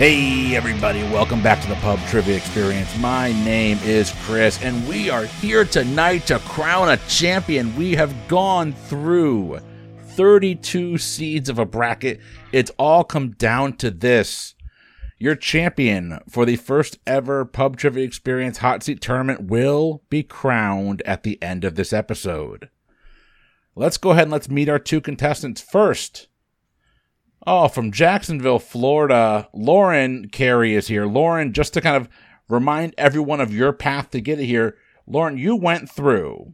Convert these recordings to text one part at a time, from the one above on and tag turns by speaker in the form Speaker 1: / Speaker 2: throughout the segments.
Speaker 1: Hey, everybody, welcome back to the Pub Trivia Experience. My name is Chris, and we are here tonight to crown a champion. We have gone through 32 seeds of a bracket. It's all come down to this. Your champion for the first ever Pub Trivia Experience Hot Seat Tournament will be crowned at the end of this episode. Let's go ahead and let's meet our two contestants first. Oh, from Jacksonville, Florida, Lauren Carey is here. Lauren, just to kind of remind everyone of your path to get here, Lauren, you went through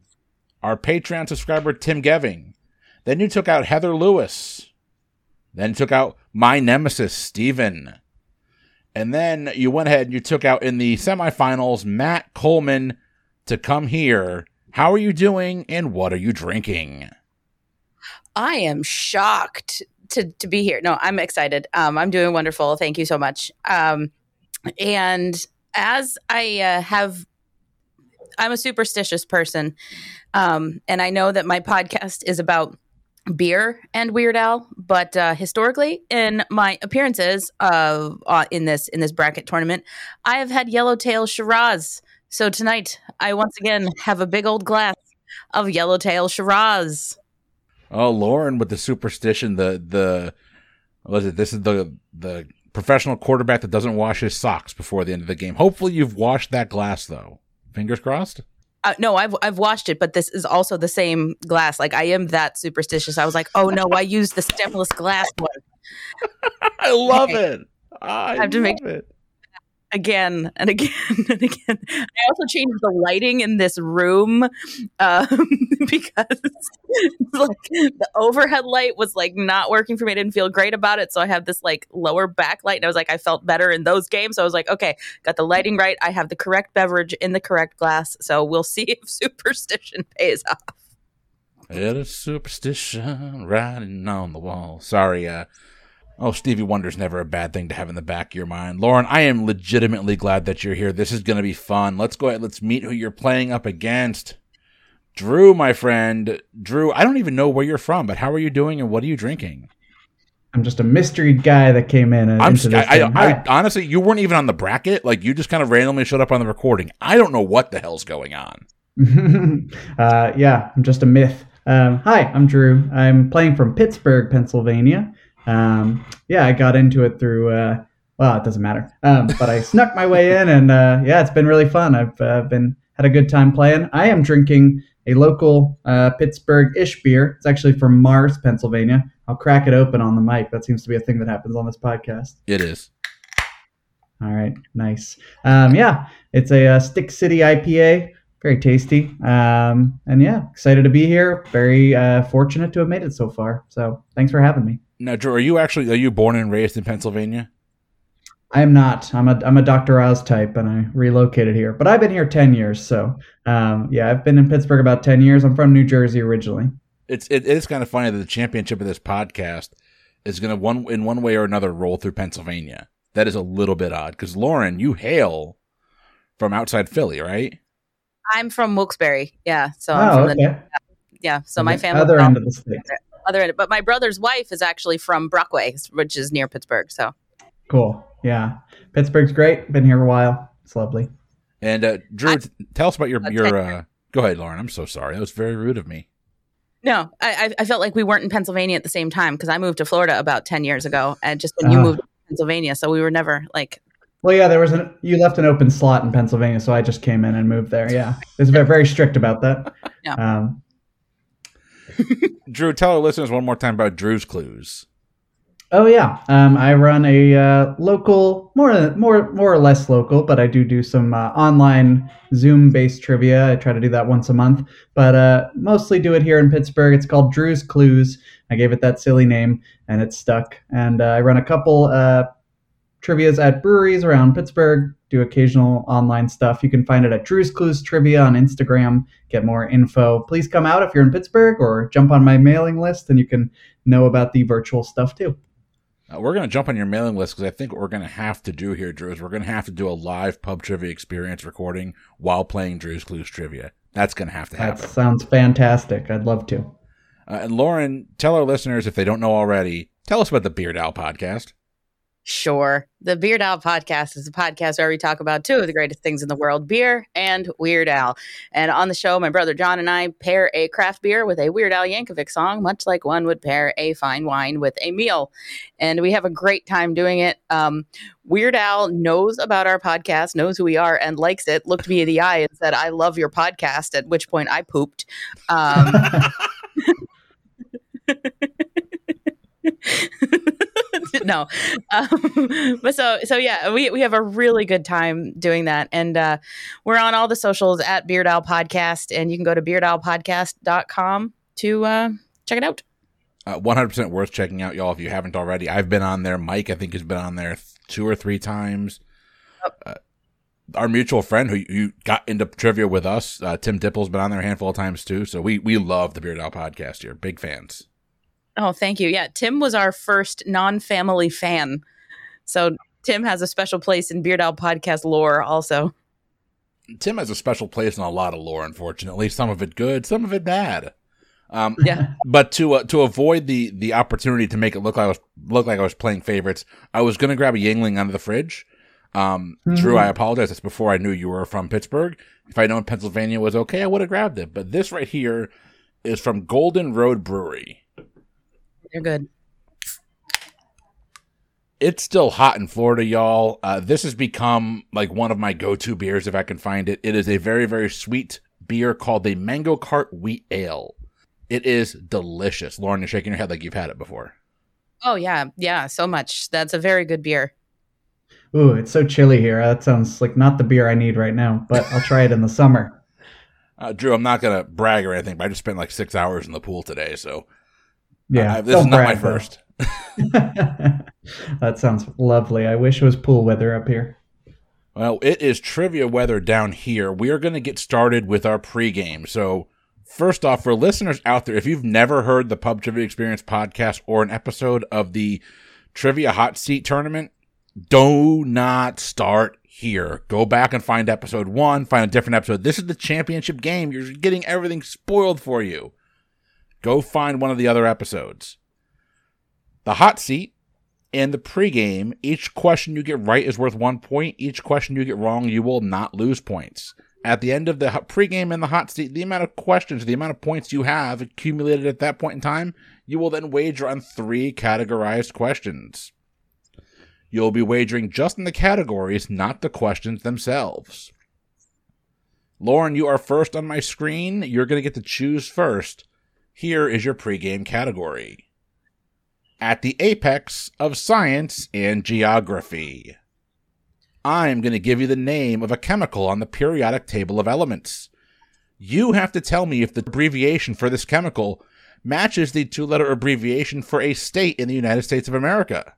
Speaker 1: our Patreon subscriber, Tim Geving. Then you took out Heather Lewis. Then took out my nemesis, Steven. And then you went ahead and you took out in the semifinals Matt Coleman to come here. How are you doing and what are you drinking?
Speaker 2: I am shocked to to be here. No, I'm excited. Um, I'm doing wonderful. Thank you so much. Um, and as I uh, have, I'm a superstitious person, um, and I know that my podcast is about beer and Weird Al, but uh, historically, in my appearances of uh, in this in this bracket tournament, I have had Yellowtail Shiraz. So tonight, I once again have a big old glass of Yellowtail Shiraz.
Speaker 1: Oh, Lauren with the superstition, the the was it? This is the the professional quarterback that doesn't wash his socks before the end of the game. Hopefully, you've washed that glass though. Fingers crossed.
Speaker 2: Uh, no, I've I've washed it, but this is also the same glass. Like I am that superstitious. I was like, oh no, I used the stemless glass one.
Speaker 1: I love okay. it. I, I have to make it
Speaker 2: again and again and again. I also changed the lighting in this room um, because like the overhead light was like not working for me. I didn't feel great about it, so I have this like lower backlight, and I was like, I felt better in those games. So I was like, okay, got the lighting right. I have the correct beverage in the correct glass. So we'll see if superstition pays off.
Speaker 1: It is superstition writing on the wall. Sorry, uh, Oh, Stevie Wonder's never a bad thing to have in the back of your mind. Lauren, I am legitimately glad that you're here. This is going to be fun. Let's go ahead. Let's meet who you're playing up against. Drew, my friend. Drew, I don't even know where you're from, but how are you doing and what are you drinking?
Speaker 3: I'm just a mystery guy that came in. I'm, into this I,
Speaker 1: I, I, honestly, you weren't even on the bracket. Like you just kind of randomly showed up on the recording. I don't know what the hell's going on.
Speaker 3: uh, yeah, I'm just a myth. Um, hi, I'm Drew. I'm playing from Pittsburgh, Pennsylvania um, yeah, I got into it through. Uh, well, it doesn't matter. Um, but I snuck my way in, and uh, yeah, it's been really fun. I've uh, been had a good time playing. I am drinking a local uh, Pittsburgh-ish beer. It's actually from Mars, Pennsylvania. I'll crack it open on the mic. That seems to be a thing that happens on this podcast.
Speaker 1: It is.
Speaker 3: All right, nice. Um, yeah, it's a, a uh, Stick City IPA. Very tasty. Um, and yeah, excited to be here. Very uh, fortunate to have made it so far. So thanks for having me.
Speaker 1: Now, Drew, are you actually are you born and raised in Pennsylvania?
Speaker 3: I am not. I'm a I'm a Dr. Oz type, and I relocated here. But I've been here ten years, so um, yeah, I've been in Pittsburgh about ten years. I'm from New Jersey originally.
Speaker 1: It's it is kind of funny that the championship of this podcast is going to one in one way or another roll through Pennsylvania. That is a little bit odd because Lauren, you hail from outside Philly, right?
Speaker 2: I'm from Wilkes-Barre. Yeah, so I'm oh, from okay. the yeah. So my family
Speaker 3: other end of the state
Speaker 2: other end. But my brother's wife is actually from Brockway, which is near Pittsburgh. So
Speaker 3: cool. Yeah, Pittsburgh's great. Been here a while. It's lovely.
Speaker 1: And uh, Drew, I, tell us about your your. Uh, go ahead, Lauren. I'm so sorry. That was very rude of me.
Speaker 2: No, I, I felt like we weren't in Pennsylvania at the same time because I moved to Florida about ten years ago, and just when uh, you moved to Pennsylvania, so we were never like.
Speaker 3: Well, yeah, there was an you left an open slot in Pennsylvania, so I just came in and moved there. Yeah, it's very very strict about that. Yeah. Um,
Speaker 1: Drew, tell our listeners one more time about Drew's Clues.
Speaker 3: Oh yeah, um, I run a uh, local, more more more or less local, but I do do some uh, online Zoom-based trivia. I try to do that once a month, but uh, mostly do it here in Pittsburgh. It's called Drew's Clues. I gave it that silly name, and it's stuck. And uh, I run a couple uh, trivias at breweries around Pittsburgh, do occasional online stuff. You can find it at Drew's Clues Trivia on Instagram. Get more info. Please come out if you're in Pittsburgh or jump on my mailing list and you can know about the virtual stuff too.
Speaker 1: Uh, we're going to jump on your mailing list because I think what we're going to have to do here, Drew, is we're going to have to do a live pub trivia experience recording while playing Drew's Clues Trivia. That's going to have to happen.
Speaker 3: That sounds fantastic. I'd love to.
Speaker 1: Uh, and Lauren, tell our listeners if they don't know already, tell us about the Beard Al podcast.
Speaker 2: Sure. The Beard Al podcast is a podcast where we talk about two of the greatest things in the world beer and Weird Al. And on the show, my brother John and I pair a craft beer with a Weird Al Yankovic song, much like one would pair a fine wine with a meal. And we have a great time doing it. Um, Weird Al knows about our podcast, knows who we are, and likes it. Looked me in the eye and said, I love your podcast, at which point I pooped. Um, no. Um, but so so yeah we, we have a really good time doing that. And uh, we're on all the socials at beard Al podcast and you can go to beardowlpodcast.com to uh, check it out.
Speaker 1: Uh, 100% worth checking out y'all if you haven't already. I've been on there. Mike i think has been on there two or three times. Uh, our mutual friend who, who got into trivia with us uh, tim dipple's been on there a handful of times too. So we we love the beard Al podcast here. Big fans
Speaker 2: Oh, thank you. Yeah, Tim was our first non-family fan. So Tim has a special place in Beard Al podcast lore also.
Speaker 1: Tim has a special place in a lot of lore, unfortunately. Some of it good, some of it bad. Um,
Speaker 2: yeah.
Speaker 1: But to uh, to avoid the the opportunity to make it look like I was look like I was playing favorites, I was going to grab a Yuengling out of the fridge. Um, mm-hmm. Drew, I apologize. That's before I knew you were from Pittsburgh. If I'd known Pennsylvania was okay, I would have grabbed it. But this right here is from Golden Road Brewery.
Speaker 2: They're good.
Speaker 1: It's still hot in Florida, y'all. Uh, this has become like one of my go-to beers if I can find it. It is a very, very sweet beer called the Mango Cart Wheat Ale. It is delicious. Lauren, you're shaking your head like you've had it before.
Speaker 2: Oh yeah, yeah, so much. That's a very good beer.
Speaker 3: Ooh, it's so chilly here. That sounds like not the beer I need right now, but I'll try it in the summer.
Speaker 1: Uh, Drew, I'm not gonna brag or anything, but I just spent like six hours in the pool today, so
Speaker 3: yeah,
Speaker 1: uh, this is not my first.
Speaker 3: that sounds lovely. I wish it was pool weather up here.
Speaker 1: Well, it is trivia weather down here. We are going to get started with our pregame. So, first off, for listeners out there, if you've never heard the Pub Trivia Experience podcast or an episode of the Trivia Hot Seat Tournament, do not start here. Go back and find episode one, find a different episode. This is the championship game. You're getting everything spoiled for you. Go find one of the other episodes. The hot seat and the pregame, each question you get right is worth one point. Each question you get wrong, you will not lose points. At the end of the pregame and the hot seat, the amount of questions, the amount of points you have accumulated at that point in time, you will then wager on three categorized questions. You'll be wagering just in the categories, not the questions themselves. Lauren, you are first on my screen. You're going to get to choose first. Here is your pregame category. At the apex of science and geography. I'm going to give you the name of a chemical on the periodic table of elements. You have to tell me if the abbreviation for this chemical matches the two letter abbreviation for a state in the United States of America.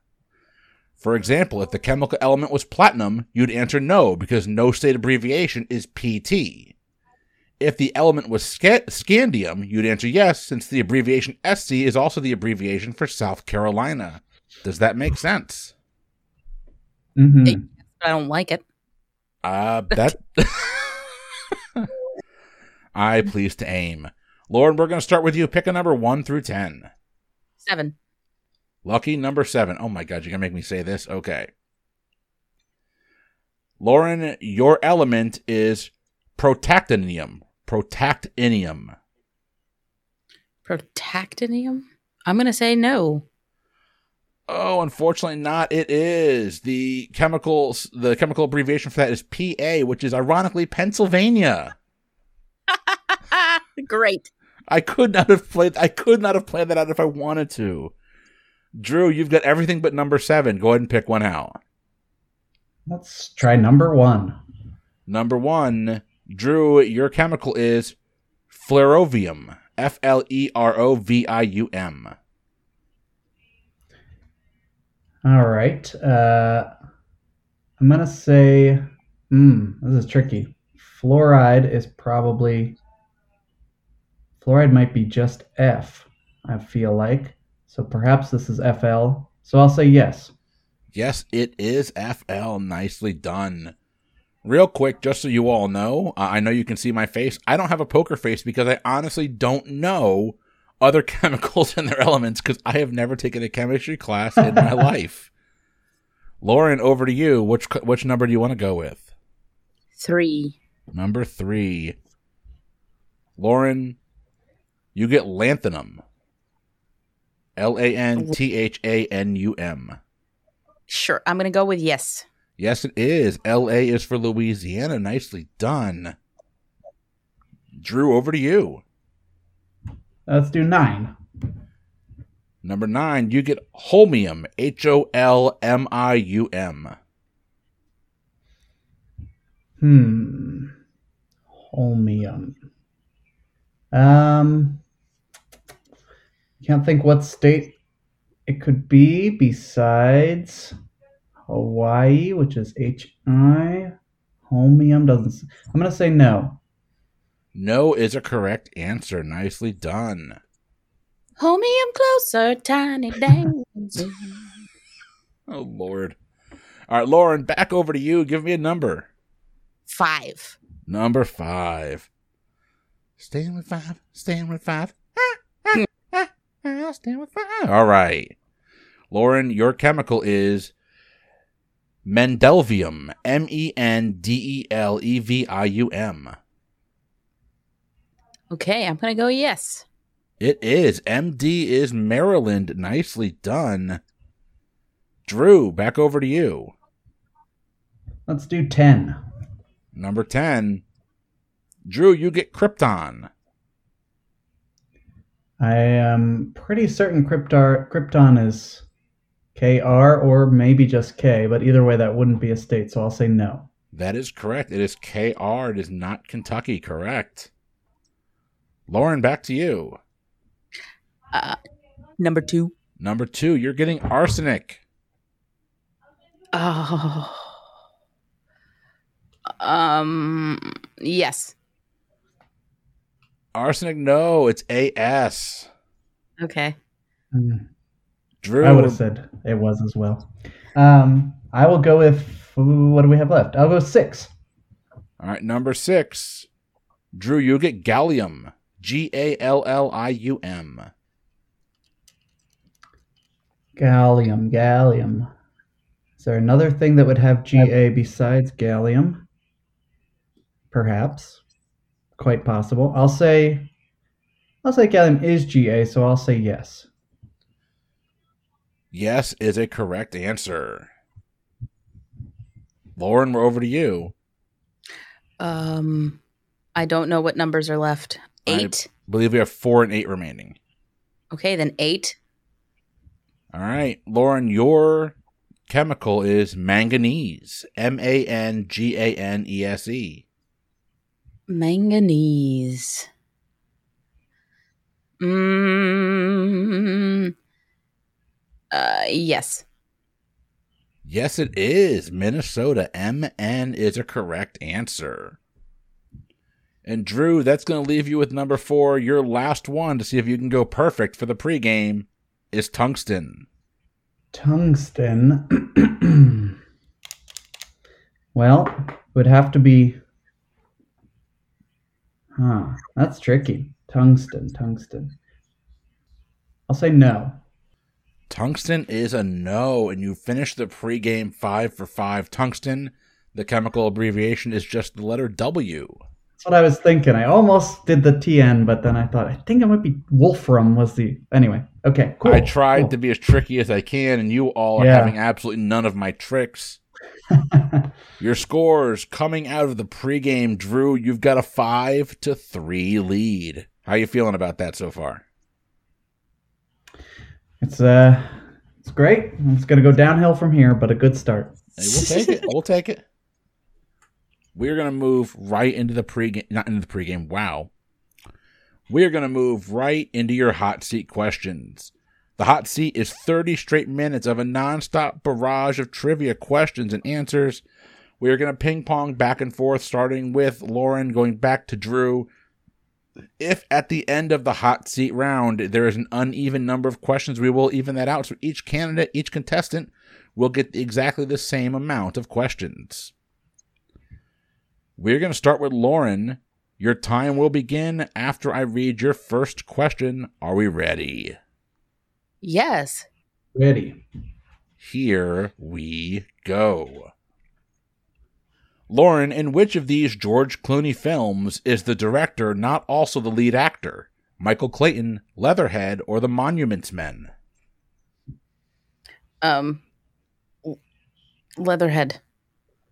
Speaker 1: For example, if the chemical element was platinum, you'd answer no because no state abbreviation is PT. If the element was sc- scandium, you'd answer yes, since the abbreviation SC is also the abbreviation for South Carolina. Does that make sense?
Speaker 3: Mm-hmm.
Speaker 2: I don't like it.
Speaker 1: Uh, that. I please to aim. Lauren, we're going to start with you. Pick a number one through 10.
Speaker 2: Seven.
Speaker 1: Lucky number seven. Oh my God, you're going to make me say this? Okay. Lauren, your element is protactinium protactinium.
Speaker 2: Protactinium? I'm going to say no.
Speaker 1: Oh, unfortunately not. It is. The chemical the chemical abbreviation for that is PA, which is ironically Pennsylvania.
Speaker 2: Great.
Speaker 1: I could not have played I could not have played that out if I wanted to. Drew, you've got everything but number 7. Go ahead and pick one out.
Speaker 3: Let's try number 1.
Speaker 1: Number 1 Drew, your chemical is flerovium. F L E R O V I U M.
Speaker 3: All right. Uh, I'm going to say, hmm, this is tricky. Fluoride is probably, fluoride might be just F, I feel like. So perhaps this is FL. So I'll say yes.
Speaker 1: Yes, it is FL. Nicely done. Real quick, just so you all know, I know you can see my face. I don't have a poker face because I honestly don't know other chemicals and their elements because I have never taken a chemistry class in my life. Lauren, over to you. Which which number do you want to go with?
Speaker 2: Three.
Speaker 1: Number three. Lauren, you get lanthanum. L A N T H A N U M.
Speaker 2: Sure. I'm going to go with yes.
Speaker 1: Yes, it is. L A is for Louisiana. Nicely done. Drew, over to you.
Speaker 3: Let's do nine.
Speaker 1: Number nine, you get holmium. H O L M I U M.
Speaker 3: Hmm. Holmium. Um. Can't think what state it could be besides Hawaii, which is H I. Homium doesn't. I'm gonna say no.
Speaker 1: No is a correct answer. Nicely done.
Speaker 2: Homium closer, tiny dancing.
Speaker 1: Oh Lord. All right, Lauren, back over to you. Give me a number.
Speaker 2: Five.
Speaker 1: Number five. Staying with five. Staying with five. Ah, ah, ah, ah, staying with five. All right. Lauren, your chemical is Mendelevium. M E N D E L E V I U M.
Speaker 2: Okay, I'm going to go yes.
Speaker 1: It is. MD is Maryland. Nicely done. Drew, back over to you.
Speaker 3: Let's do ten.
Speaker 1: Number 10. Drew, you get Krypton.
Speaker 3: I am pretty certain Kryptar, Krypton is KR or maybe just K, but either way, that wouldn't be a state, so I'll say no.
Speaker 1: That is correct. It is KR. It is not Kentucky. Correct. Lauren, back to you.
Speaker 2: Uh, number two.
Speaker 1: Number two, you're getting arsenic.
Speaker 2: Oh. Um. Yes.
Speaker 1: Arsenic, no, it's AS.
Speaker 2: Okay.
Speaker 3: Hmm.
Speaker 1: Drew,
Speaker 3: I would have said it was as well. Um, I will go with what do we have left? I'll go with six.
Speaker 1: all right, number six. Drew, you get gallium. G A L L I U M.
Speaker 3: Gallium, gallium. Is there another thing that would have GA besides gallium? Perhaps. Quite possible. I'll say I'll say gallium is GA, so I'll say yes.
Speaker 1: Yes is a correct answer. Lauren, we're over to you.
Speaker 2: Um. I don't know what numbers are left. Eight.
Speaker 1: I- believe we have four and eight remaining.
Speaker 2: Okay, then eight.
Speaker 1: All right, Lauren, your chemical is manganese. M A N G A N E S E.
Speaker 2: Manganese. Yes.
Speaker 1: Yes, it is. Minnesota. M N is a correct answer. And Drew, that's going to leave you with number four. Your last one to see if you can go perfect for the pregame is tungsten.
Speaker 3: Tungsten. well, would have to be. Huh. That's tricky. Tungsten, tungsten. I'll say no.
Speaker 1: Tungsten is a no, and you finish the pregame five for five. Tungsten, the chemical abbreviation is just the letter W.
Speaker 3: That's what I was thinking. I almost did the TN, but then I thought I think it might be Wolfram was the anyway. Okay, cool.
Speaker 1: I tried
Speaker 3: cool.
Speaker 1: to be as tricky as I can, and you all are
Speaker 3: Yeah.
Speaker 1: having absolutely none of my tricks. Your scores coming out of the pregame, Drew. You've got a five to three lead. How you feeling about that so far?
Speaker 3: It's uh, it's great. It's gonna go downhill from here, but a good start.
Speaker 1: Hey, we'll take it. We'll take it. We're gonna move right into the pregame. Not into the pregame. Wow. We're gonna move right into your hot seat questions. The hot seat is 30 straight minutes of a nonstop barrage of trivia questions and answers. We are going to ping pong back and forth, starting with Lauren, going back to Drew. If at the end of the hot seat round there is an uneven number of questions, we will even that out. So each candidate, each contestant will get exactly the same amount of questions. We're going to start with Lauren. Your time will begin after I read your first question. Are we ready?
Speaker 2: Yes.
Speaker 3: Ready.
Speaker 1: Here we go. Lauren, in which of these George Clooney films is the director not also the lead actor? Michael Clayton, Leatherhead, or The Monuments Men?
Speaker 2: Um, Leatherhead.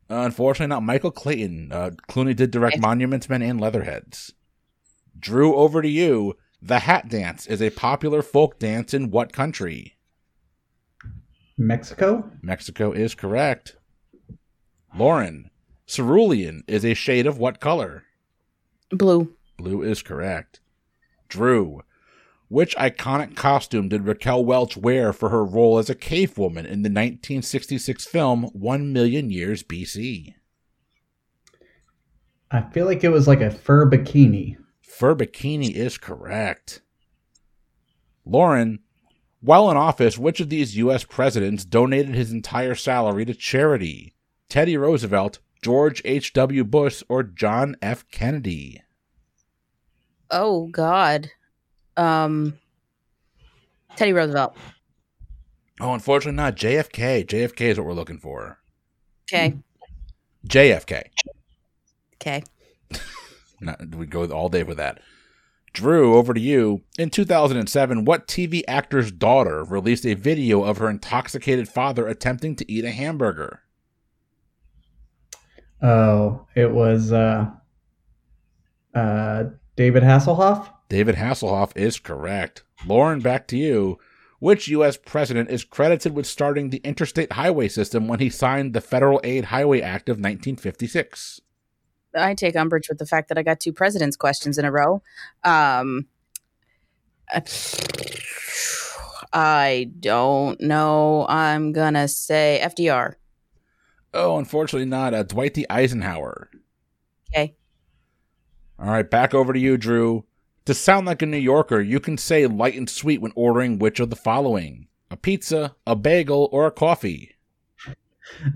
Speaker 1: Uh, unfortunately, not Michael Clayton. Uh, Clooney did direct
Speaker 2: Okay.
Speaker 1: Monuments Men and Leatherheads. Drew, over to you. The Hat Dance is a popular folk dance in what country?
Speaker 3: Mexico?
Speaker 1: Mexico is correct. Lauren, cerulean is a shade of what color?
Speaker 2: Blue.
Speaker 1: Blue is correct. Drew, which iconic costume did Raquel Welch wear for her role as a cave woman in the 1966 film One Million Years BC?
Speaker 3: I feel like it was like a fur bikini.
Speaker 1: Fur bikini is correct. Lauren, while in office, which of these U.S. presidents donated his entire salary to charity? Teddy Roosevelt, George H.W. Bush, or John F. Kennedy?
Speaker 2: Oh God. Um, Teddy Roosevelt.
Speaker 1: Oh, unfortunately, not JFK. JFK is what we're looking for.
Speaker 2: Okay.
Speaker 1: JFK.
Speaker 2: Okay.
Speaker 1: Not, we go all day with that. Drew, over to you. In 2007, what TV actor's daughter released a video of her intoxicated father attempting to eat a hamburger?
Speaker 3: Oh, it was uh, uh, David Hasselhoff.
Speaker 1: David Hasselhoff is correct. Lauren, back to you. Which U.S. president is credited with starting the interstate highway system when he signed the Federal Aid Highway Act of 1956?
Speaker 2: I take umbrage with the fact that I got two presidents questions in a row. Um, I don't know. I'm gonna say FDR.
Speaker 1: Oh, unfortunately not. Uh, Dwight D. Eisenhower.
Speaker 2: Okay.
Speaker 1: All right, back over to you, Drew. To sound like a New Yorker, you can say light and sweet when ordering which of the following a pizza, a bagel, or a coffee.
Speaker 3: I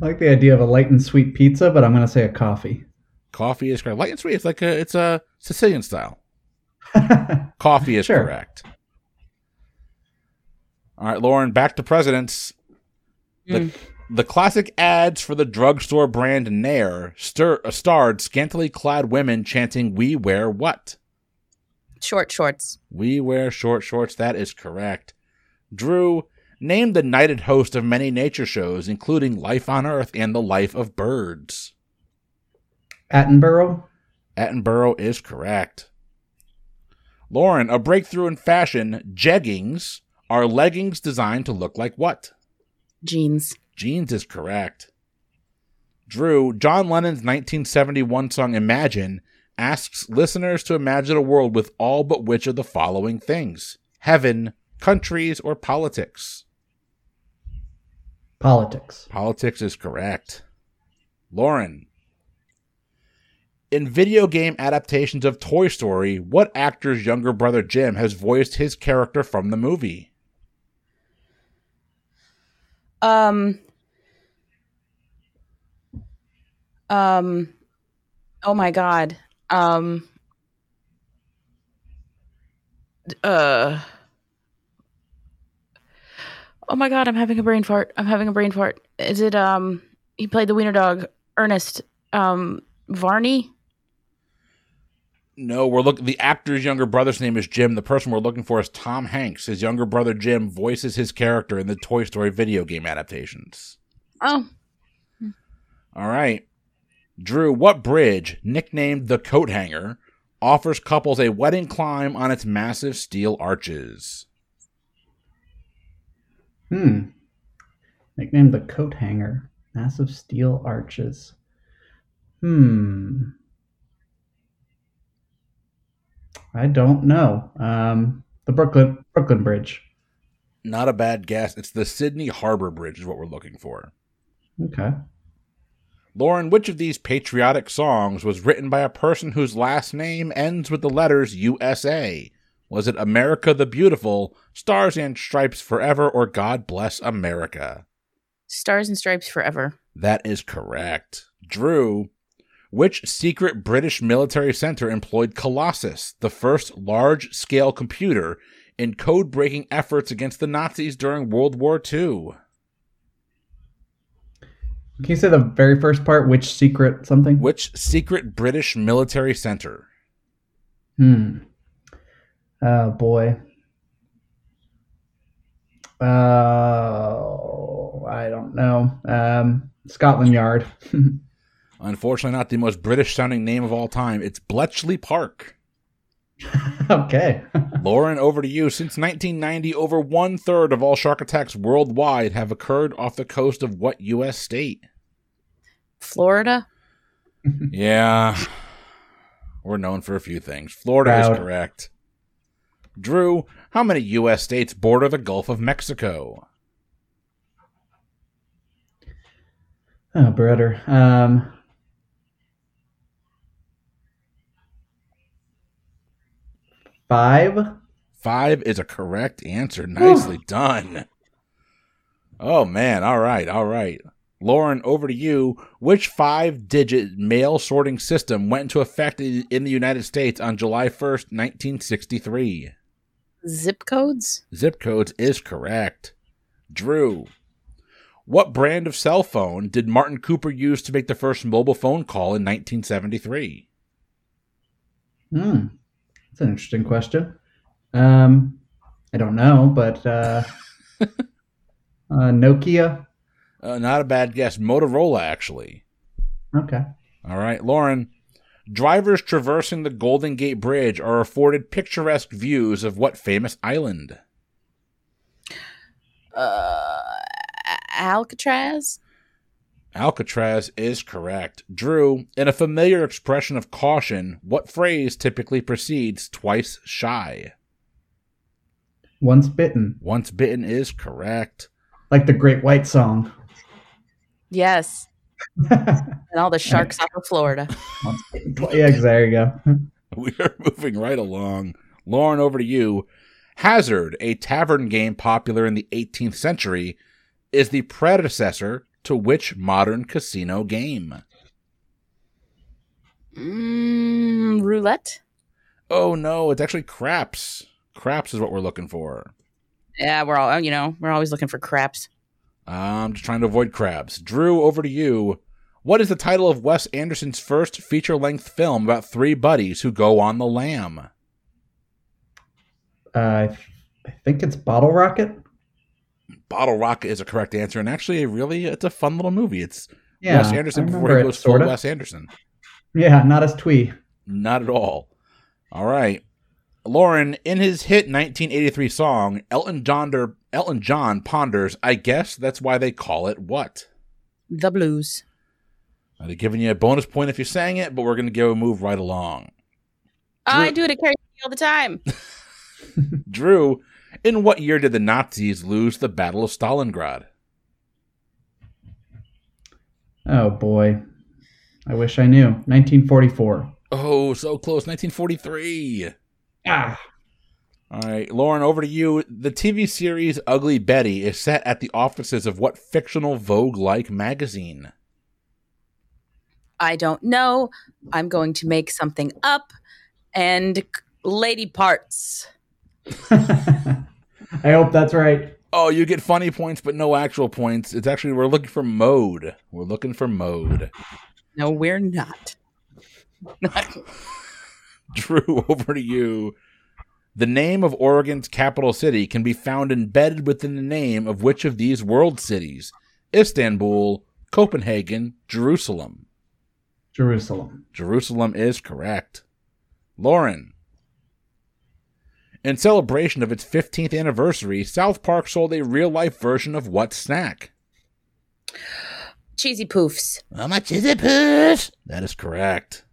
Speaker 3: like the idea of a light and sweet pizza, but I'm going to say a coffee.
Speaker 1: Coffee is correct. Light and sweet. It's like a it's a Sicilian style. Coffee is
Speaker 3: Sure.
Speaker 1: correct. All right, Lauren, back to presidents.
Speaker 2: Mm.
Speaker 1: the classic ads for the drugstore brand Nair stir, uh, starred scantily clad women chanting, We wear what?
Speaker 2: Short shorts.
Speaker 1: We wear short shorts. That is correct. Drew, named the knighted host of many nature shows, including Life on Earth and The Life of Birds.
Speaker 3: Attenborough.
Speaker 1: Attenborough is correct. Lauren, a breakthrough in fashion, jeggings are leggings designed to look like what?
Speaker 2: Jeans.
Speaker 1: Jeans is correct. Drew, John Lennon's 1971 song Imagine asks listeners to imagine a world with all but which of the following things heaven, countries, or politics?
Speaker 3: Politics.
Speaker 1: Politics is correct. Lauren. In video game adaptations of Toy Story, what actor's younger brother Jim has voiced his character from the movie?
Speaker 2: Um. Um. Oh my god. Um. Uh. Oh my god, I'm having a brain fart. I'm having a brain fart. Is it um? He played the wiener dog. Ernest. Um. Varney.
Speaker 1: No, we're looking. The actor's younger brother's name is Jim. The person we're looking for is Tom Hanks. His younger brother Jim voices his character in the Toy Story video game adaptations.
Speaker 2: Oh.
Speaker 1: All right. Drew, what bridge, nicknamed the Coat Hanger, offers couples a wedding climb on its massive steel arches?
Speaker 3: Hmm. Nicknamed the coat hanger. Massive steel arches. Hmm. I don't know. Um, the Brooklyn Brooklyn Bridge.
Speaker 1: Not a bad guess. It's the Sydney Harbor Bridge, is what we're looking for.
Speaker 3: Okay.
Speaker 1: Lauren, which of these patriotic songs was written by a person whose last name ends with the letters USA? Was it America the Beautiful, Stars and Stripes Forever, or God Bless America?
Speaker 2: Stars and Stripes Forever.
Speaker 1: That is correct. Drew, which secret British military center employed Colossus, the first large scale computer, in code breaking efforts against the Nazis during World War II?
Speaker 3: Can you say the very first part? Which secret something?
Speaker 1: Which secret British military center?
Speaker 3: Hmm. Oh boy. Uh, I don't know. Um, Scotland Yard.
Speaker 1: Unfortunately, not the most British sounding name of all time. It's Bletchley Park.
Speaker 3: okay.
Speaker 1: Lauren, over to you. Since 1990, over one third of all shark attacks worldwide have occurred off the coast of what U.S. state?
Speaker 2: Florida.
Speaker 1: yeah. We're known for a few things. Florida Proud. is correct. Drew, how many U.S. states border the Gulf of Mexico?
Speaker 3: Oh, brother. Um, five.
Speaker 1: Five is a correct answer. Nicely done. Oh, man. All right. All right. Lauren, over to you. Which five digit mail sorting system went into effect in the United States on July 1st, 1963?
Speaker 2: Zip codes?
Speaker 1: Zip codes is correct. Drew, what brand of cell phone did Martin Cooper use to make the first mobile phone call in 1973?
Speaker 3: Hmm. That's an interesting question. Um, I don't know, but uh, uh, Nokia.
Speaker 1: Uh, not a bad guess. Motorola, actually.
Speaker 3: Okay.
Speaker 1: All right, Lauren. Drivers traversing the Golden Gate Bridge are afforded picturesque views of what famous island?
Speaker 2: Uh, Alcatraz?
Speaker 1: Alcatraz is correct. Drew, in a familiar expression of caution, what phrase typically precedes twice shy?
Speaker 3: Once bitten.
Speaker 1: Once bitten is correct.
Speaker 3: Like the Great White Song.
Speaker 2: Yes. and all the sharks off of Florida.
Speaker 3: yeah, there you go.
Speaker 1: we are moving right along. Lauren, over to you. Hazard, a tavern game popular in the 18th century, is the predecessor to which modern casino game?
Speaker 2: Mm, roulette?
Speaker 1: Oh no, it's actually craps. Craps is what we're looking for.
Speaker 2: Yeah, we're all you know, we're always looking for craps.
Speaker 1: I'm just trying to avoid crabs. Drew, over to you. What is the title of Wes Anderson's first feature length film about three buddies who go on the lam?
Speaker 3: Uh, I think it's Bottle Rocket.
Speaker 1: Bottle Rocket is a correct answer, and actually, really, it's a fun little movie. It's yeah, Wes Anderson before he goes full Wes Anderson.
Speaker 3: Yeah, not as twee.
Speaker 1: Not at all. All right. Lauren, in his hit 1983 song, Elton John, Elton John ponders, I guess that's why they call it what?
Speaker 2: The blues.
Speaker 1: They're giving you a bonus point if you sang it, but we're going to go move right along.
Speaker 2: Oh, Drew, I do it at karaoke all the time.
Speaker 1: Drew, in what year did the Nazis lose the Battle of Stalingrad?
Speaker 3: Oh boy. I wish I knew. 1944.
Speaker 1: Oh, so close. 1943.
Speaker 3: Ah.
Speaker 1: All right, Lauren, over to you. The TV series Ugly Betty is set at the offices of what fictional Vogue like magazine?
Speaker 2: I don't know. I'm going to make something up. And lady parts.
Speaker 3: I hope that's right.
Speaker 1: Oh, you get funny points, but no actual points. It's actually, we're looking for mode. We're looking for mode.
Speaker 2: No, we're not.
Speaker 1: Drew, over to you. The name of Oregon's capital city can be found embedded within the name of which of these world cities? Istanbul, Copenhagen, Jerusalem.
Speaker 3: Jerusalem.
Speaker 1: Jerusalem is correct. Lauren. In celebration of its 15th anniversary, South Park sold a real life version of what snack?
Speaker 2: Cheesy poofs.
Speaker 1: How much cheesy poofs? That is correct.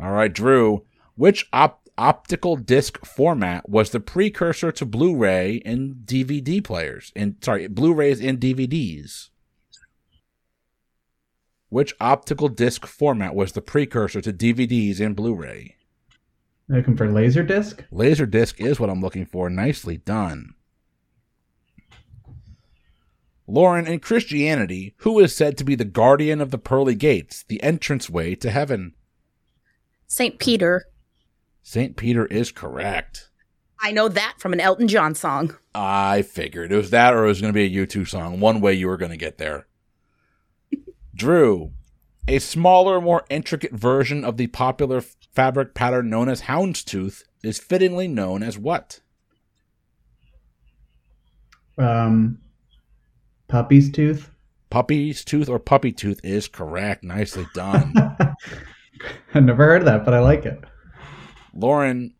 Speaker 1: All right, Drew. Which op- optical disc format was the precursor to Blu-ray and DVD players? And sorry, Blu-rays and DVDs. Which optical disc format was the precursor to DVDs and Blu-ray?
Speaker 3: Looking for Laserdisc?
Speaker 1: Laserdisc is what I'm looking for. Nicely done. Lauren, in Christianity, who is said to be the guardian of the pearly gates, the entranceway to heaven?
Speaker 2: St. Peter.
Speaker 1: St. Peter is correct.
Speaker 2: I know that from an Elton John song.
Speaker 1: I figured it was that or it was going to be a U2 song. One way you were going to get there. Drew, a smaller, more intricate version of the popular fabric pattern known as houndstooth is fittingly known as what?
Speaker 3: Um, puppy's tooth.
Speaker 1: Puppy's tooth or puppy tooth is correct. Nicely done.
Speaker 3: I've never heard of that, but I like it.
Speaker 1: Lauren,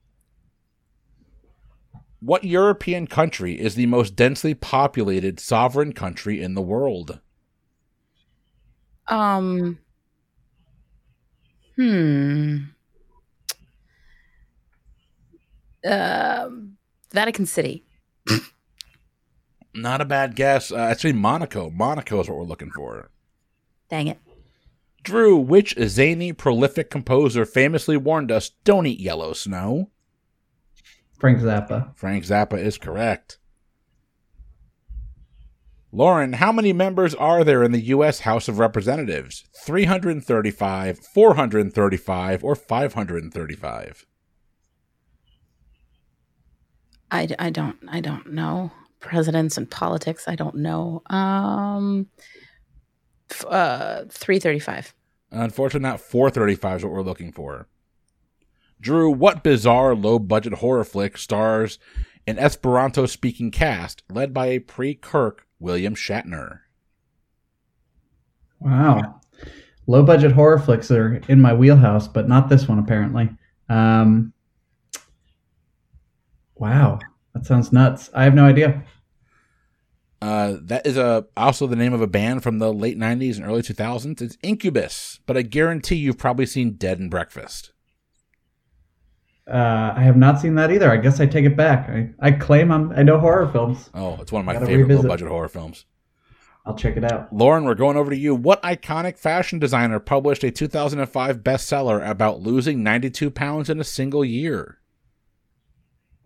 Speaker 1: what European country is the most densely populated sovereign country in the world?
Speaker 2: Um. Hmm. Um. Vatican City.
Speaker 1: Not a bad guess. Uh, actually, Monaco. Monaco is what we're looking for.
Speaker 2: Dang it.
Speaker 1: Drew, which zany, prolific composer famously warned us don't eat yellow snow?
Speaker 3: Frank Zappa.
Speaker 1: Frank Zappa is correct. Lauren, how many members are there in the U.S. House of Representatives? 335, 435, or 535?
Speaker 2: I, I don't I don't know presidents and politics. I don't know. Um. F- Uh. Three thirty five.
Speaker 1: Unfortunately, not 435 is what we're looking for. Drew, what bizarre low budget horror flick stars an Esperanto speaking cast led by a pre Kirk William Shatner?
Speaker 3: Wow. Low budget horror flicks are in my wheelhouse, but not this one apparently. Um, wow, that sounds nuts. I have no idea.
Speaker 1: Uh, that is a also the name of a band from the late 90s and early 2000s. It's Incubus, but I guarantee you've probably seen Dead and Breakfast.
Speaker 3: Uh, I have not seen that either. I guess I take it back. I, I claim I'm, I know horror films.
Speaker 1: Oh, it's one of my
Speaker 3: Gotta
Speaker 1: favorite
Speaker 3: revisit.
Speaker 1: low budget horror films.
Speaker 3: I'll check it out.
Speaker 1: Lauren, we're going over to you. What iconic fashion designer published a 2005 bestseller about losing 92 pounds in a single year?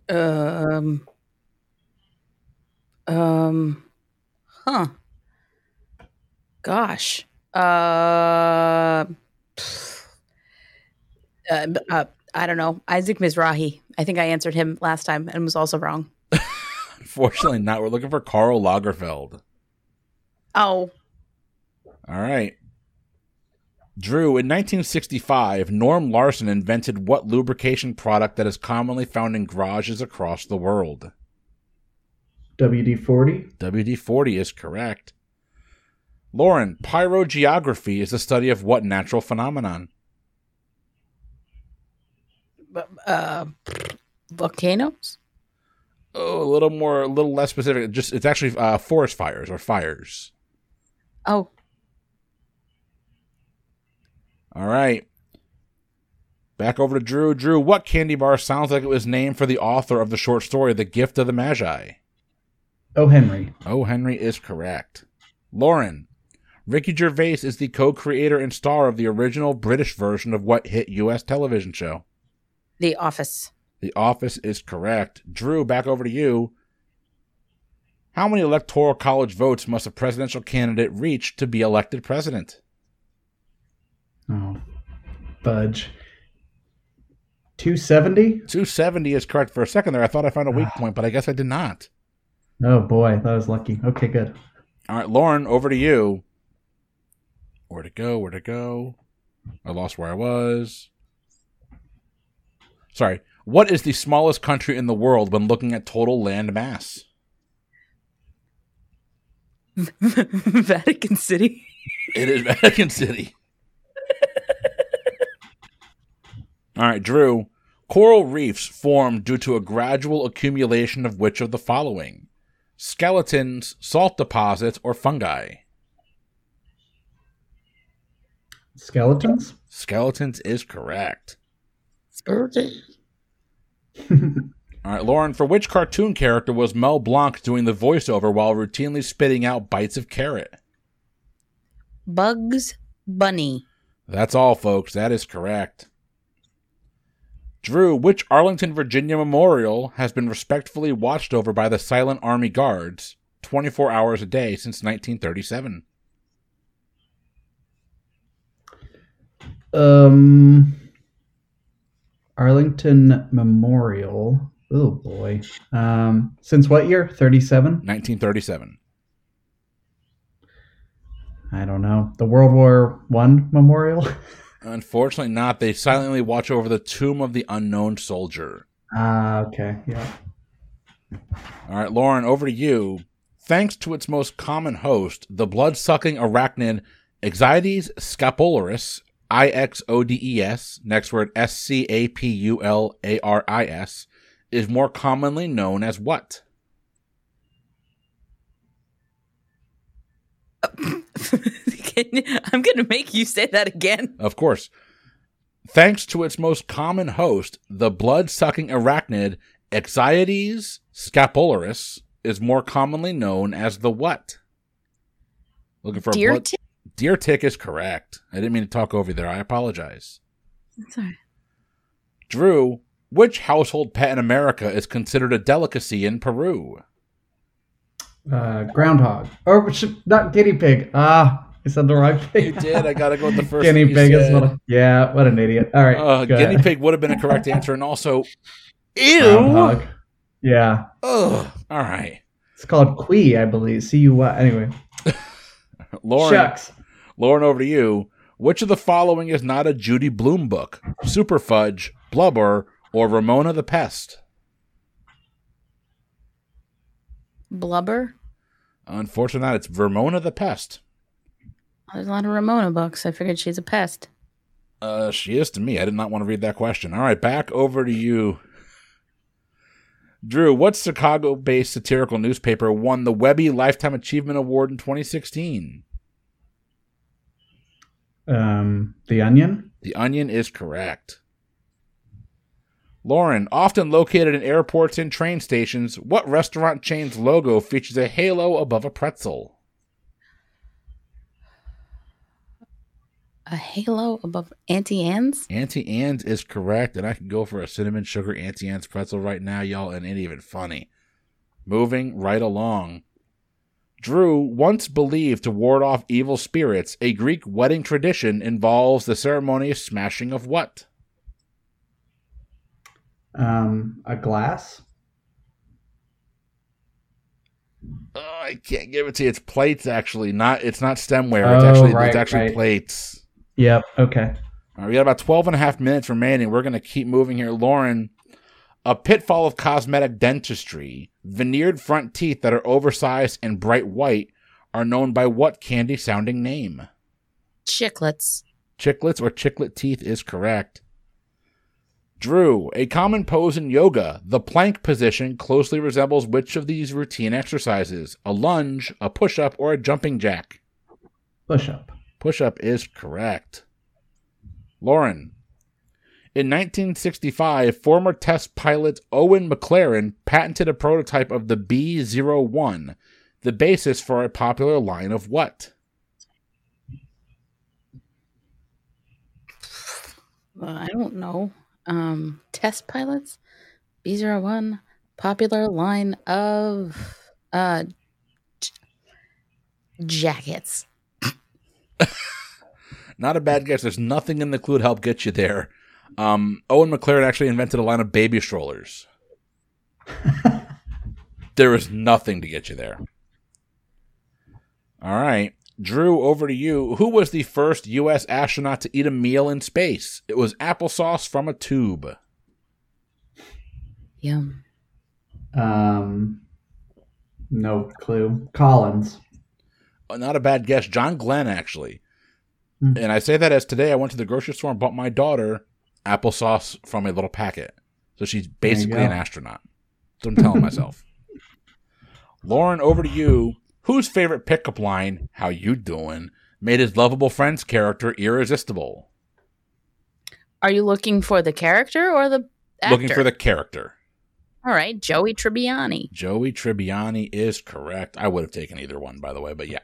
Speaker 2: Um. Um. Huh. Gosh. Uh. Uh, uh, I don't know. Isaac Mizrahi. I think I answered him last time and was also wrong.
Speaker 1: Unfortunately, not. We're looking for Karl Lagerfeld.
Speaker 2: Oh,
Speaker 1: All right. Drew, in 1965, Norm Larson invented what lubrication product that is commonly found in garages across the world?
Speaker 3: WD 40?
Speaker 1: WD 40 is correct. Lauren, pyrogeography is the study of what natural phenomenon?
Speaker 2: uh, volcanoes.
Speaker 1: Oh, a little more, a little less specific. Just it's actually uh, forest fires or fires.
Speaker 2: Oh,
Speaker 1: All right. Back over to Drew. Drew, what candy bar sounds like it was named for the author of the short story The Gift of the Magi?
Speaker 3: Oh, Henry.
Speaker 1: Oh, Henry is correct. Lauren, Ricky Gervais is the co-creator and star of the original British version of what hit U.S. television show?
Speaker 2: The Office.
Speaker 1: The Office is correct. Drew, back over to you. How many electoral college votes must a presidential candidate reach to be elected president?
Speaker 3: Oh, budge. 270?
Speaker 1: 270 is correct. For a second there, I thought I found a weak ah. point, but I guess I did not.
Speaker 3: Oh boy, that was lucky. Okay, good.
Speaker 1: All right, Lauren, over to you. Where to go? Where to go? I lost where I was. Sorry. What is the smallest country in the world when looking at total land mass?
Speaker 2: Vatican City.
Speaker 1: It is Vatican City. All right, Drew. Coral reefs form due to a gradual accumulation of which of the following? Skeletons, salt deposits, or fungi?
Speaker 3: Skeletons?
Speaker 1: Skeletons is correct.
Speaker 2: Spurgeon.
Speaker 1: All right, Lauren, for which cartoon character was Mel Blanc doing the voiceover while routinely spitting out bites of carrot?
Speaker 2: Bugs Bunny.
Speaker 1: That's all, folks. That is correct. Drew, which Arlington, Virginia memorial has been respectfully watched over by the Silent Army Guards 24 hours a day since 1937?
Speaker 3: Um, Arlington Memorial. Oh boy. Um, since what year? 37?
Speaker 1: 1937.
Speaker 3: I don't know. The World War One memorial.
Speaker 1: Unfortunately, not. They silently watch over the tomb of the unknown soldier.
Speaker 3: Ah, okay, yeah.
Speaker 1: All right, Lauren, over to you. Thanks to its most common host, the blood sucking arachnid Ixodes scapularis, I X O D E S, next word S C A P U L A R I S, is more commonly known as what?
Speaker 2: I'm going to make you say that again.
Speaker 1: Of course. Thanks to its most common host, the blood sucking arachnid Ixodes scapularis is more commonly known as the what? Looking for
Speaker 2: Deer
Speaker 1: a blood.
Speaker 2: tick?
Speaker 1: Deer tick is correct. I didn't mean to talk over you there. I apologize.
Speaker 2: Sorry.
Speaker 1: Drew, which household pet in America is considered a delicacy in Peru?
Speaker 3: Uh, groundhog, or not guinea pig. Ah, I said the wrong thing.
Speaker 1: You did. I got to go with the first
Speaker 3: guinea
Speaker 1: thing you
Speaker 3: pig is
Speaker 1: said.
Speaker 3: what. a- Yeah, what an idiot. All right,
Speaker 1: Uh, guinea
Speaker 3: ahead.
Speaker 1: pig would have been a correct answer, and also, ew.
Speaker 3: Groundhog. Yeah,
Speaker 1: Ugh. All right,
Speaker 3: it's called Cuy, I believe. C U Y. Anyway,
Speaker 1: Lauren.
Speaker 3: shucks.
Speaker 1: Lauren, over to you. Which of the following is not a Judy Blume book? Super Fudge, Blubber, or Ramona the Pest?
Speaker 2: Blubber?
Speaker 1: Unfortunately, not. It's Vermona the Pest.
Speaker 2: There's a lot of Ramona books. I figured she's a pest.
Speaker 1: Uh, she is to me. I did not want to read that question. All right, back over to you. Drew, what Chicago based satirical newspaper won the Webby Lifetime Achievement Award in 2016?
Speaker 3: Um, the Onion.
Speaker 1: The Onion is correct. Lauren, often located in airports and train stations, what restaurant chain's logo features a halo above a pretzel?
Speaker 2: A halo above Auntie Anne's?
Speaker 1: Auntie Anne's is correct, and I can go for a cinnamon sugar Auntie Anne's pretzel right now, y'all, and it ain't even funny. Moving right along. Drew, once believed to ward off evil spirits, a Greek wedding tradition involves the ceremonious smashing of what?
Speaker 3: Um, a glass.
Speaker 1: Oh, I can't give it to you. It's plates, actually. Not. It's not stemware. It's
Speaker 3: Oh,
Speaker 1: actually.
Speaker 3: right,
Speaker 1: it's actually
Speaker 3: right.
Speaker 1: plates.
Speaker 3: Yep. Okay.
Speaker 1: All right, we got about 12 and a half minutes remaining. We're going to keep moving here. Lauren, a pitfall of cosmetic dentistry, veneered front teeth that are oversized and bright white are known by what candy sounding name?
Speaker 2: Chiclets.
Speaker 1: Chiclets or chiclet teeth is correct. Drew, a common pose in yoga, the plank position closely resembles which of these routine exercises? A lunge, a push up, or a jumping jack?
Speaker 3: Push up.
Speaker 1: Push up is correct. Lauren. In 1965, former test pilot Owen McLaren patented a prototype of the B 01, the basis for a popular line of what?
Speaker 2: Uh, I don't know. Um, test pilots? B01. Popular line of uh, j- jackets.
Speaker 1: Not a bad guess. There's nothing in the clue to help get you there. Um, Owen McLaren actually invented a line of baby strollers. there is nothing to get you there. All right. Drew, over to you. Who was the first U.S. astronaut to eat a meal in space? It was applesauce from a tube.
Speaker 2: Yum.
Speaker 3: Um, no clue. Collins.
Speaker 1: Uh, Not a bad guess. John Glenn, actually.
Speaker 3: Hmm.
Speaker 1: And I say that as today I went to the grocery store and bought my daughter applesauce from a little packet. So she's basically an astronaut. So I'm telling myself. Lauren, over to you. Whose favorite pickup line, how you doing, made his lovable friend's character irresistible?
Speaker 2: Are you looking for the character or the actor?
Speaker 1: Looking for the character.
Speaker 2: All right, Joey Tribbiani.
Speaker 1: Joey Tribbiani is correct. I would have taken either one, by the way, but yeah.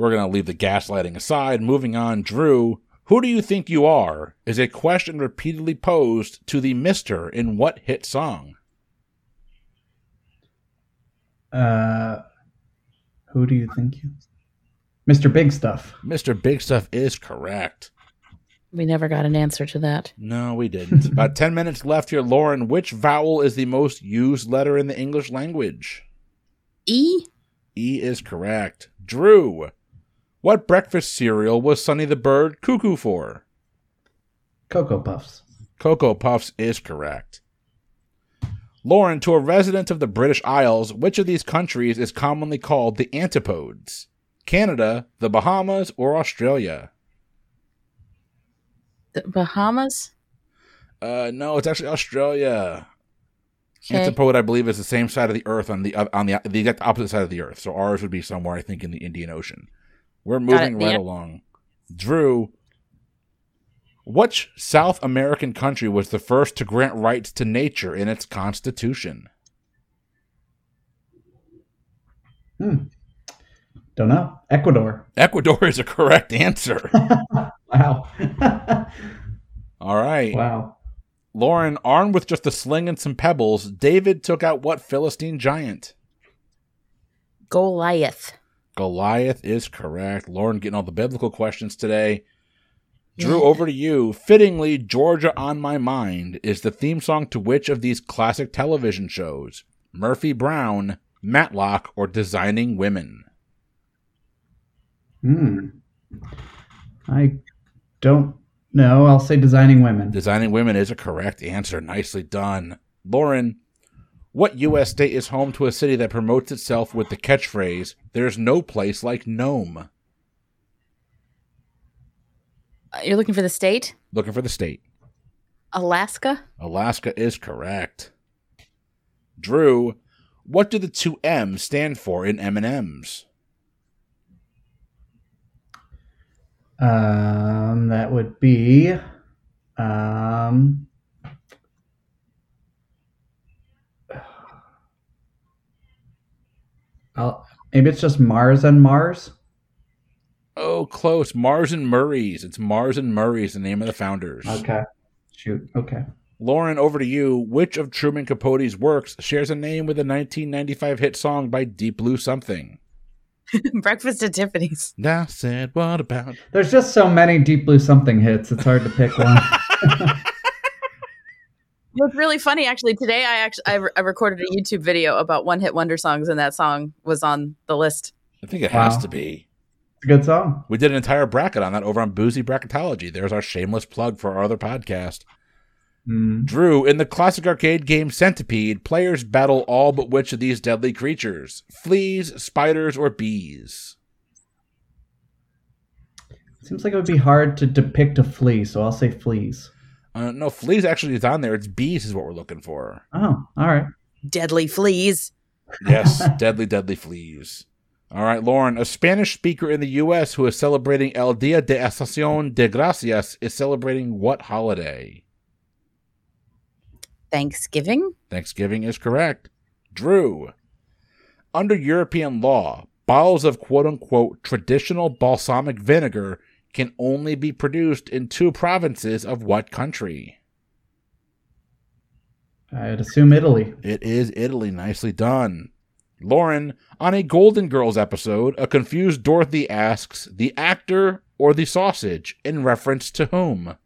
Speaker 1: We're going to leave the gaslighting aside. Moving on, Drew, who do you think you are? Is a question repeatedly posed to the Mister in what hit song?
Speaker 3: Uh, who do you think you? Mr. Big Stuff.
Speaker 1: Mr. Big Stuff is correct.
Speaker 2: We never got an answer to that.
Speaker 1: No, we didn't. About 10 minutes left here. Lauren, which vowel is the most used letter in the English language?
Speaker 2: E.
Speaker 1: E is correct. Drew, What breakfast cereal was Sonny the Bird cuckoo for?
Speaker 3: Cocoa Puffs.
Speaker 1: Cocoa Puffs is correct. Lauren, to a resident of the British Isles, which of these countries is commonly called the Antipodes? Canada, the Bahamas, or Australia?
Speaker 2: The Bahamas?
Speaker 1: Uh, no, it's actually Australia.
Speaker 2: Okay.
Speaker 1: Antipode, I believe, is the same side of the Earth on the on the the exact opposite side of the Earth. So ours would be somewhere, I think, in the Indian Ocean. We're moving right
Speaker 2: Yeah.
Speaker 1: along. Drew, which South American country was the first to grant rights to nature in its constitution?
Speaker 3: Hmm. Don't know. Ecuador.
Speaker 1: Ecuador is a correct answer.
Speaker 3: Wow.
Speaker 1: All right.
Speaker 3: wow.
Speaker 1: Lauren, armed with just a sling and some pebbles, David took out what Philistine giant?
Speaker 2: Goliath.
Speaker 1: Goliath is correct. Lauren getting all the biblical questions today. Drew, over to you. Fittingly, Georgia on My Mind is the theme song to which of these classic television shows? Murphy Brown, Matlock, or Designing Women?
Speaker 3: Hmm. I don't know. I'll say designing women.
Speaker 1: Designing Women is a correct answer. Nicely done. Lauren, what U.S. state is home to a city that promotes itself with the catchphrase, There's no place like Nome?
Speaker 2: Uh, You're looking for the state?
Speaker 1: Looking for the state.
Speaker 2: Alaska?
Speaker 1: Alaska is correct. Drew, what do the two M's stand for in M&M's?
Speaker 3: Um, that would be um. I'll, maybe it's just Mars and Mars.
Speaker 1: Oh, close. Mars and Murray's. It's Mars and Murray's, the name of the founders.
Speaker 3: Okay. Shoot. Okay.
Speaker 1: Lauren, over to you. Which of Truman Capote's works shares a name with a 1995 hit song by Deep Blue Something?
Speaker 2: Breakfast at Tiffany's.
Speaker 1: I said, what about?
Speaker 3: There's just so many Deep Blue Something hits. It's hard to pick one.
Speaker 2: What's really funny, actually, today I actually I, re- I recorded a YouTube video about one hit wonder songs, and that song was on the list.
Speaker 1: I think it has to be.
Speaker 3: It's a good song.
Speaker 1: We did an entire bracket on that over on Boozy Bracketology. There's our shameless plug for our other podcast.
Speaker 3: Mm.
Speaker 1: Drew, in the classic arcade game Centipede, players battle all but which of these deadly creatures? Fleas, spiders, or bees?
Speaker 3: Seems like it would be hard to depict a flea, so I'll say fleas.
Speaker 1: Uh, no, fleas actually is on there. It's bees is what we're looking for.
Speaker 3: Oh, all right.
Speaker 2: Deadly fleas.
Speaker 1: Yes, deadly, deadly fleas. All right, Lauren, a Spanish speaker in the U.S. who is celebrating El Dia de Ascensión de Gracias is celebrating what holiday?
Speaker 2: Thanksgiving?
Speaker 1: Thanksgiving is correct. Drew. Under European law, bottles of quote unquote traditional balsamic vinegar can only be produced in two provinces of what country?
Speaker 3: I'd assume Italy.
Speaker 1: It is Italy. Nicely done. Lauren, on a Golden Girls episode, a confused Dorothy asks, the actor or the sausage, in reference to whom?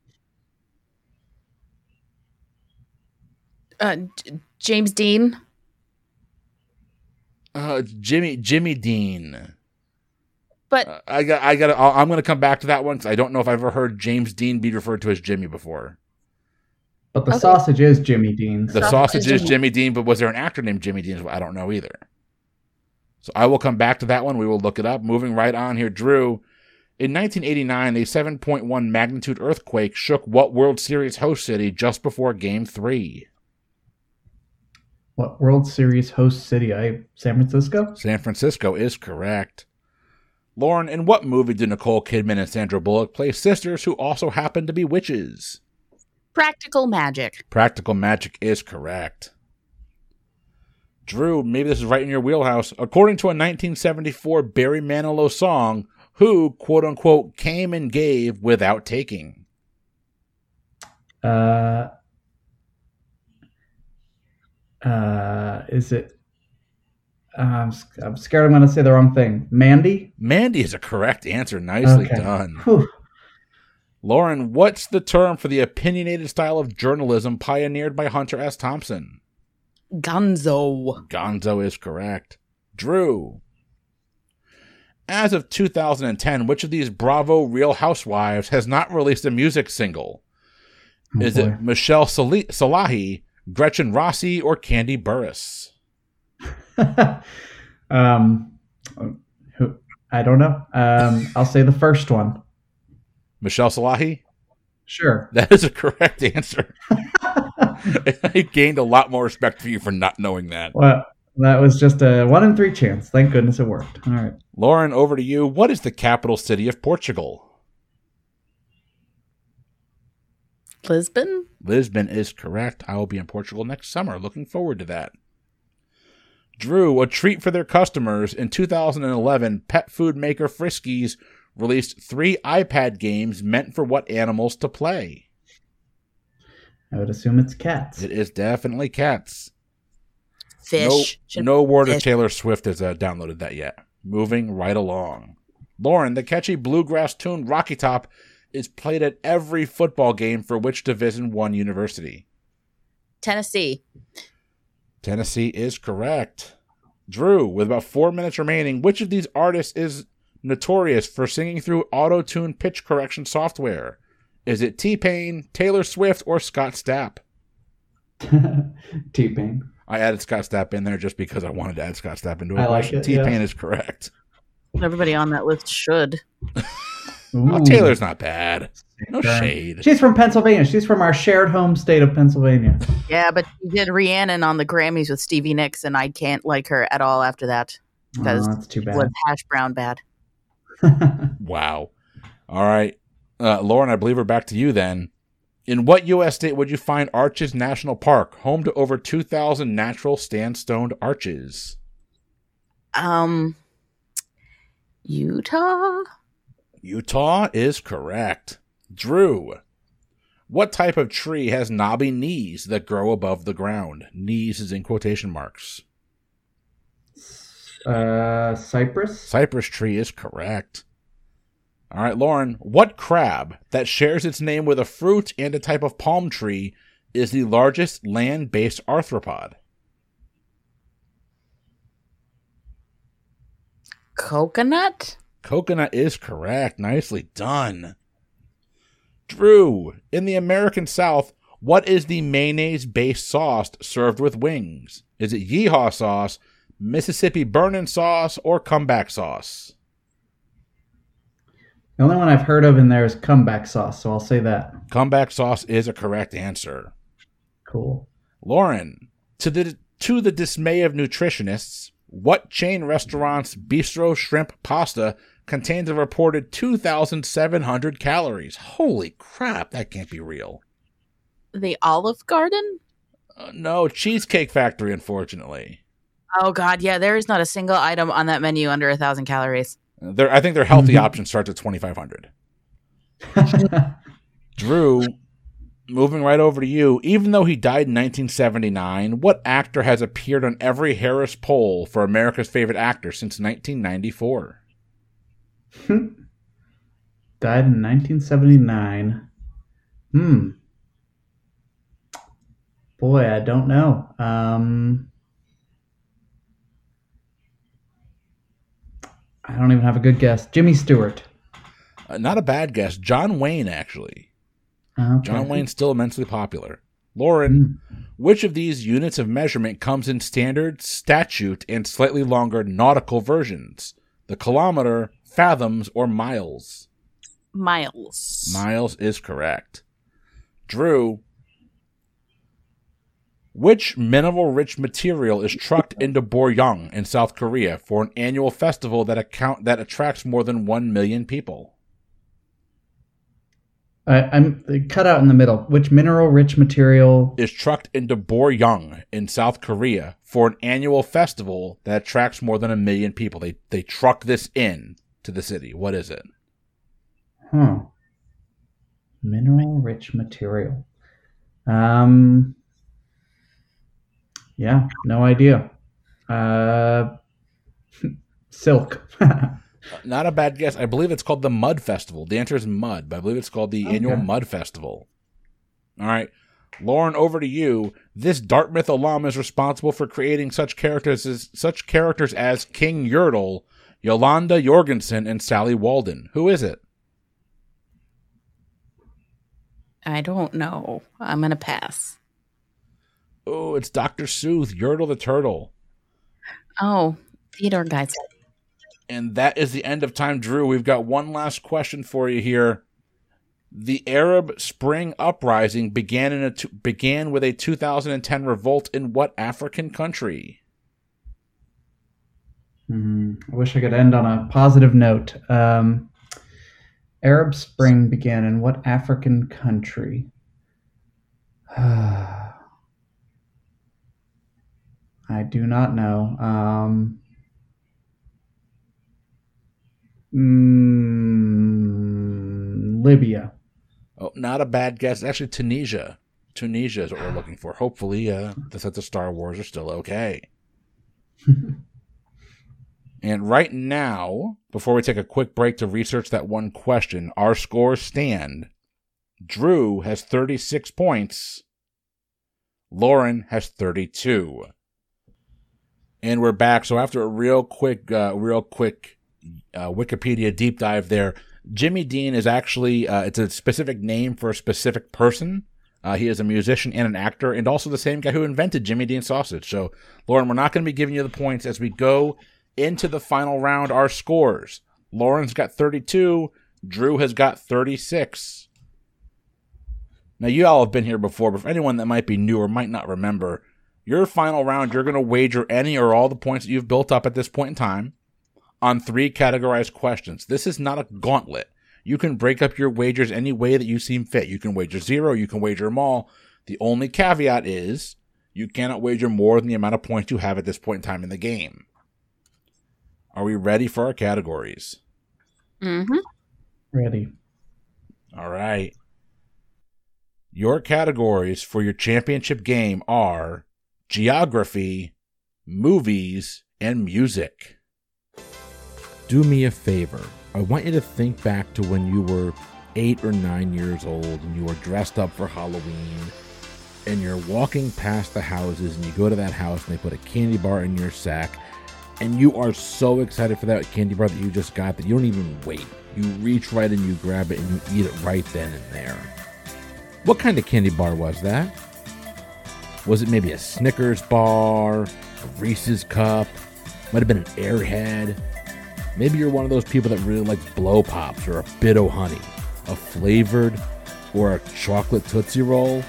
Speaker 2: Uh, J- James Dean?
Speaker 1: Uh, Jimmy Jimmy Dean.
Speaker 2: But
Speaker 1: Uh, I got I got I'm going to come back to that one cuz I don't know if I've ever heard James Dean be referred to as Jimmy before.
Speaker 3: But the
Speaker 2: Okay.
Speaker 3: sausage is Jimmy Dean's.
Speaker 1: The
Speaker 2: Sausage
Speaker 1: sausage is
Speaker 2: Jimmy.
Speaker 1: Jimmy Dean, but was there an actor named Jimmy Dean? I don't know either. So I will come back to that one. We will look it up. Moving right on here, Drew. In 1989, a 7.1 magnitude earthquake shook what World Series host city just before Game 3?
Speaker 3: What World Series host city? I San Francisco.
Speaker 1: San Francisco is correct. Lauren, in what movie do Nicole Kidman and Sandra Bullock play sisters who also happen to be witches?
Speaker 2: practical magic.
Speaker 1: Practical Magic is correct. Drew, maybe this is right in your wheelhouse. According to a 1974 Barry Manilow song, who, quote unquote, came and gave without taking?
Speaker 3: Uh, uh, is it? Uh, I'm, s- I'm scared I'm going to say the wrong thing. Mandy?
Speaker 1: Mandy is a correct answer. Nicely
Speaker 3: Okay.
Speaker 1: done.
Speaker 3: Whew.
Speaker 1: Lauren, what's the term for the opinionated style of journalism pioneered by Hunter S. Thompson?
Speaker 2: Gonzo.
Speaker 1: Gonzo is correct. Drew. As of 2010, which of these Bravo Real Housewives has not released a music single?
Speaker 3: Oh,
Speaker 1: Is
Speaker 3: boy.
Speaker 1: it Michelle Sali- Salahi, Gretchen Rossi, or Kandi Burruss?
Speaker 3: um, who? I don't know. Um, I'll say the first one.
Speaker 1: Michelle Salahi?
Speaker 3: Sure.
Speaker 1: That is a correct answer. I gained a lot more respect for you for not knowing that.
Speaker 3: Well, that was just a one in three chance. Thank goodness it worked. All right.
Speaker 1: Lauren, over to you. What is the capital city of Portugal?
Speaker 2: Lisbon?
Speaker 1: Lisbon is correct. I will be in Portugal next summer. Looking forward to that. Drew, a treat for their customers. In 2011, pet food maker Friskies released three iPad games meant for what animals to play.
Speaker 3: I would assume it's cats.
Speaker 1: It is definitely cats.
Speaker 2: Fish.
Speaker 1: No, no word of. Taylor Swift has uh, downloaded that yet. Moving right along. Lauren, the catchy bluegrass tune Rocky Top is played at every football game for which Division One university?
Speaker 2: Tennessee.
Speaker 1: Tennessee is correct. Drew, with about four minutes remaining, which of these artists is notorious for singing through auto tune pitch correction software? Is it T Pain, Taylor Swift, or Scott Stapp?
Speaker 3: T Pain.
Speaker 1: I added Scott Stapp in there just because I wanted to add Scott Stapp into a
Speaker 3: I like
Speaker 1: question.
Speaker 3: it,
Speaker 1: T Pain
Speaker 3: yeah.
Speaker 1: is correct.
Speaker 2: Everybody on that list should.
Speaker 1: Oh, Taylor's not bad. No shade.
Speaker 3: She's from Pennsylvania. She's from our shared home state of Pennsylvania.
Speaker 2: Yeah, but she did Rhiannon on the Grammys with Stevie Nicks, and I can't like her at all after that. Because
Speaker 3: oh, that's too
Speaker 2: Was
Speaker 3: bad.
Speaker 2: hash brown bad.
Speaker 1: Wow. All right. Uh, Lauren, I believe we're back to you then. In what U.S. state would you find Arches National Park, home to over 2,000 natural sandstone arches?
Speaker 2: Um, Utah.
Speaker 1: Utah is correct. Drew, what type of tree has knobby knees that grow above the ground? Knees is in quotation marks.
Speaker 3: uh, Cyprus.
Speaker 1: Cypress tree is correct. All right, Lauren, what crab that shares its name with a fruit and a type of palm tree is the largest land based arthropod?
Speaker 2: Coconut.
Speaker 1: Coconut is correct. Nicely done. Drew, in the American South, what is the mayonnaise based sauce served with wings? Is it yeehaw sauce, Mississippi burning sauce, or comeback sauce?
Speaker 3: The only one I've heard of in there is comeback sauce, so I'll say that.
Speaker 1: Comeback sauce is a correct answer.
Speaker 3: Cool.
Speaker 1: Lauren, to the to the dismay of nutritionists, what chain restaurant's bistro shrimp pasta contains a reported 2,700 calories? Holy crap, that can't be real.
Speaker 2: The Olive Garden.
Speaker 1: Uh, no, Cheesecake Factory, unfortunately.
Speaker 2: Oh God, yeah. There is not a single item on that menu under a thousand calories.
Speaker 1: Uh, Their, I think their healthy
Speaker 3: Mhm.
Speaker 1: option starts at 2,500. Drew, moving right over to you. Even though he died in 1979, what actor has appeared on every Harris poll for America's favorite actor since 1994?
Speaker 3: Died in 1979. Hmm. Boy, I don't know. Um, I don't even have a good guess. Jimmy Stewart.
Speaker 1: Uh, not a bad guess. John Wayne, actually.
Speaker 3: Okay.
Speaker 1: John Wayne's still immensely popular. Lauren, which of these units of measurement comes in standard, statute, and slightly longer nautical versions? The kilometer, fathoms, or miles?
Speaker 2: Miles.
Speaker 1: Miles is correct. Drew, which mineral rich material is trucked into Boryong in South Korea for an annual festival that account that attracts more than 1 million people?
Speaker 3: I, I'm cut out in the middle. Which mineral-rich material?
Speaker 1: Is trucked into Boryong in South Korea for an annual festival that attracts more than a million people. They they truck this in to the city. What is it?
Speaker 3: Huh. Mineral-rich material. Um. Yeah, no idea. Uh, silk.
Speaker 1: Not a bad guess. I believe it's called the Mud Festival. The answer is mud, but I believe it's called the
Speaker 3: Okay.
Speaker 1: annual Mud Festival. All right. Lauren, over to you. This Dartmouth alum is responsible for creating such characters as such characters as King Yertle, Yolanda Jorgensen and Sally Walden. Who is it?
Speaker 2: I don't know. I'm going to pass.
Speaker 1: Oh, it's Dr. Seuss, Yertle the Turtle.
Speaker 2: Oh, Theodore Geisel.
Speaker 1: And that is the end of time, Drew. We've got one last question for you here. The Arab Spring Uprising began in a t- began with a 2010 revolt in what African country?
Speaker 3: Mm, I wish I could end on a positive note. Um, Arab Spring began in what African country? I do not know. Um, mm, Libya.
Speaker 1: Oh, not a bad guess. Actually, Tunisia. Tunisia is what we're looking for. Hopefully, uh, the sets of Star Wars are still okay. and right now, before we take a quick break to research that one question, our scores stand. Drew has 36 points. Lauren has 32. And we're back. So after a real quick, uh, real quick uh, Wikipedia deep dive there, Jimmy Dean is actually uh, it's a specific name for a specific person. Uh, he is a musician and an actor, and also the same guy who invented Jimmy Dean sausage. So, Lauren, we're not going to be giving you the points as we go into the final round. Our scores: Lauren's got 32, Drew has got 36. Now, you all have been here before, but for anyone that might be new or might not remember, your final round, you're going to wager any or all the points that you've built up at this point in time on three categorized questions. This is not a gauntlet. You can break up your wagers any way that you seem fit. You can wager zero, you can wager them all. The only caveat is you cannot wager more than the amount of points you have at this point in time in the game. Are we ready for our categories?
Speaker 2: Mm-hmm.
Speaker 3: Ready.
Speaker 1: All right. Your categories for your championship game are geography, movies, and music do me a favor. I want you to think back to when you were eight or nine years old and you were dressed up for Halloween and you're walking past the houses and you go to that house and they put a candy bar in your sack and you are so excited for that candy bar that you just got that you don't even wait. You reach right and you grab it and you eat it right then and there. What kind of candy bar was that? Was it maybe a Snickers bar, a Reese's cup, might have been an Airhead, Maybe you're one of those people that really likes blow pops or a bit of honey, a flavored or a chocolate Tootsie Roll.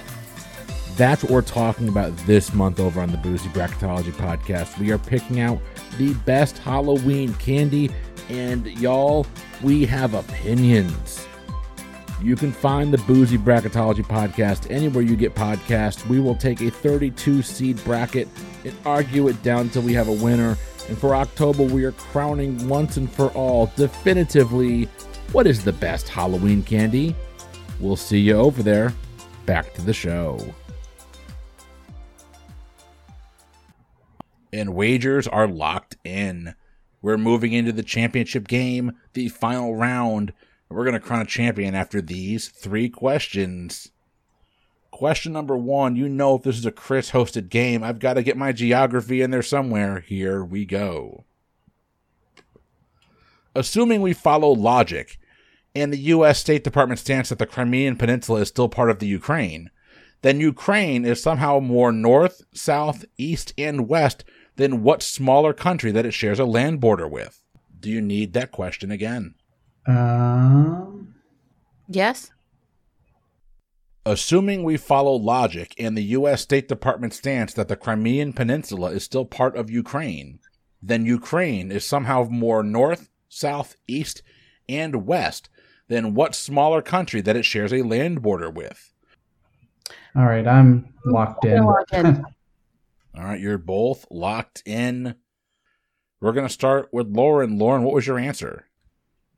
Speaker 1: That's what we're talking about this month over on the Boozy Bracketology podcast. We are picking out the best Halloween candy, and y'all, we have opinions. You can find the Boozy Bracketology podcast anywhere you get podcasts. We will take a 32 seed bracket and argue it down until we have a winner and for October, we are crowning once and for all, definitively, what is the best Halloween candy. We'll see you over there. Back to the show. And wagers are locked in. We're moving into the championship game, the final round. And We're going to crown a champion after these three questions. Question number one you know, if this is a Chris hosted game, I've got to get my geography in there somewhere. Here we go. Assuming we follow logic, and the U.S. State Department stance that the Crimean Peninsula is still part of the Ukraine, then Ukraine is somehow more north, south, east, and west than what smaller country that it shares a land border with? Do you need that question again?
Speaker 3: Um.
Speaker 2: Yes.
Speaker 1: Assuming we follow logic and the U.S. State Department stance that the Crimean Peninsula is still part of Ukraine, then Ukraine is somehow more north, south, east, and west than what smaller country that it shares a land border with?
Speaker 3: All right, I'm locked in.
Speaker 1: All right, you're both locked in. We're going to start with Lauren. Lauren, what was your answer?